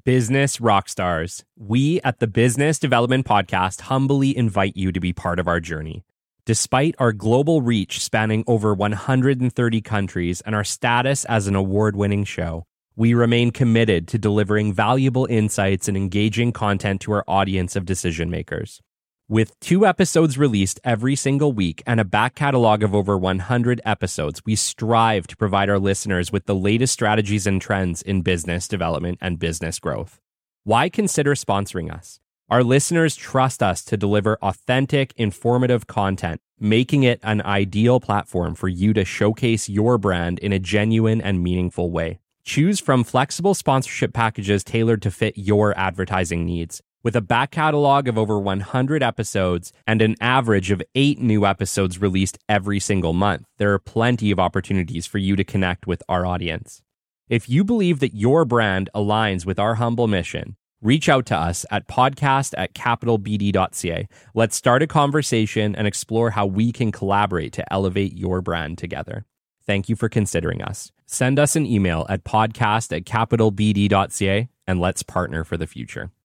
[SPEAKER 1] Business Rockstars. We at the Business Development Podcast humbly invite you to be part of our journey. Despite our global reach spanning over 130 countries and our status as an award winning show, we remain committed to delivering valuable insights and engaging content to our audience of decision makers. With two episodes released every single week and a back catalog of over 100 episodes, we strive to provide our listeners with the latest strategies and trends in business development and business growth. Why consider sponsoring us? Our listeners trust us to deliver authentic, informative content, making it an ideal platform for you to showcase your brand in a genuine and meaningful way. Choose from flexible sponsorship packages tailored to fit your advertising needs. With a back catalog of over 100 episodes and an average of eight new episodes released every single month, there are plenty of opportunities for you to connect with our audience. If you believe that your brand aligns with our humble mission, reach out to us at podcast at capitalbd.ca. Let's start a conversation and explore how we can collaborate to elevate your brand together. Thank you for considering us. Send us an email at podcast at capitalbd.ca and let's partner for the future.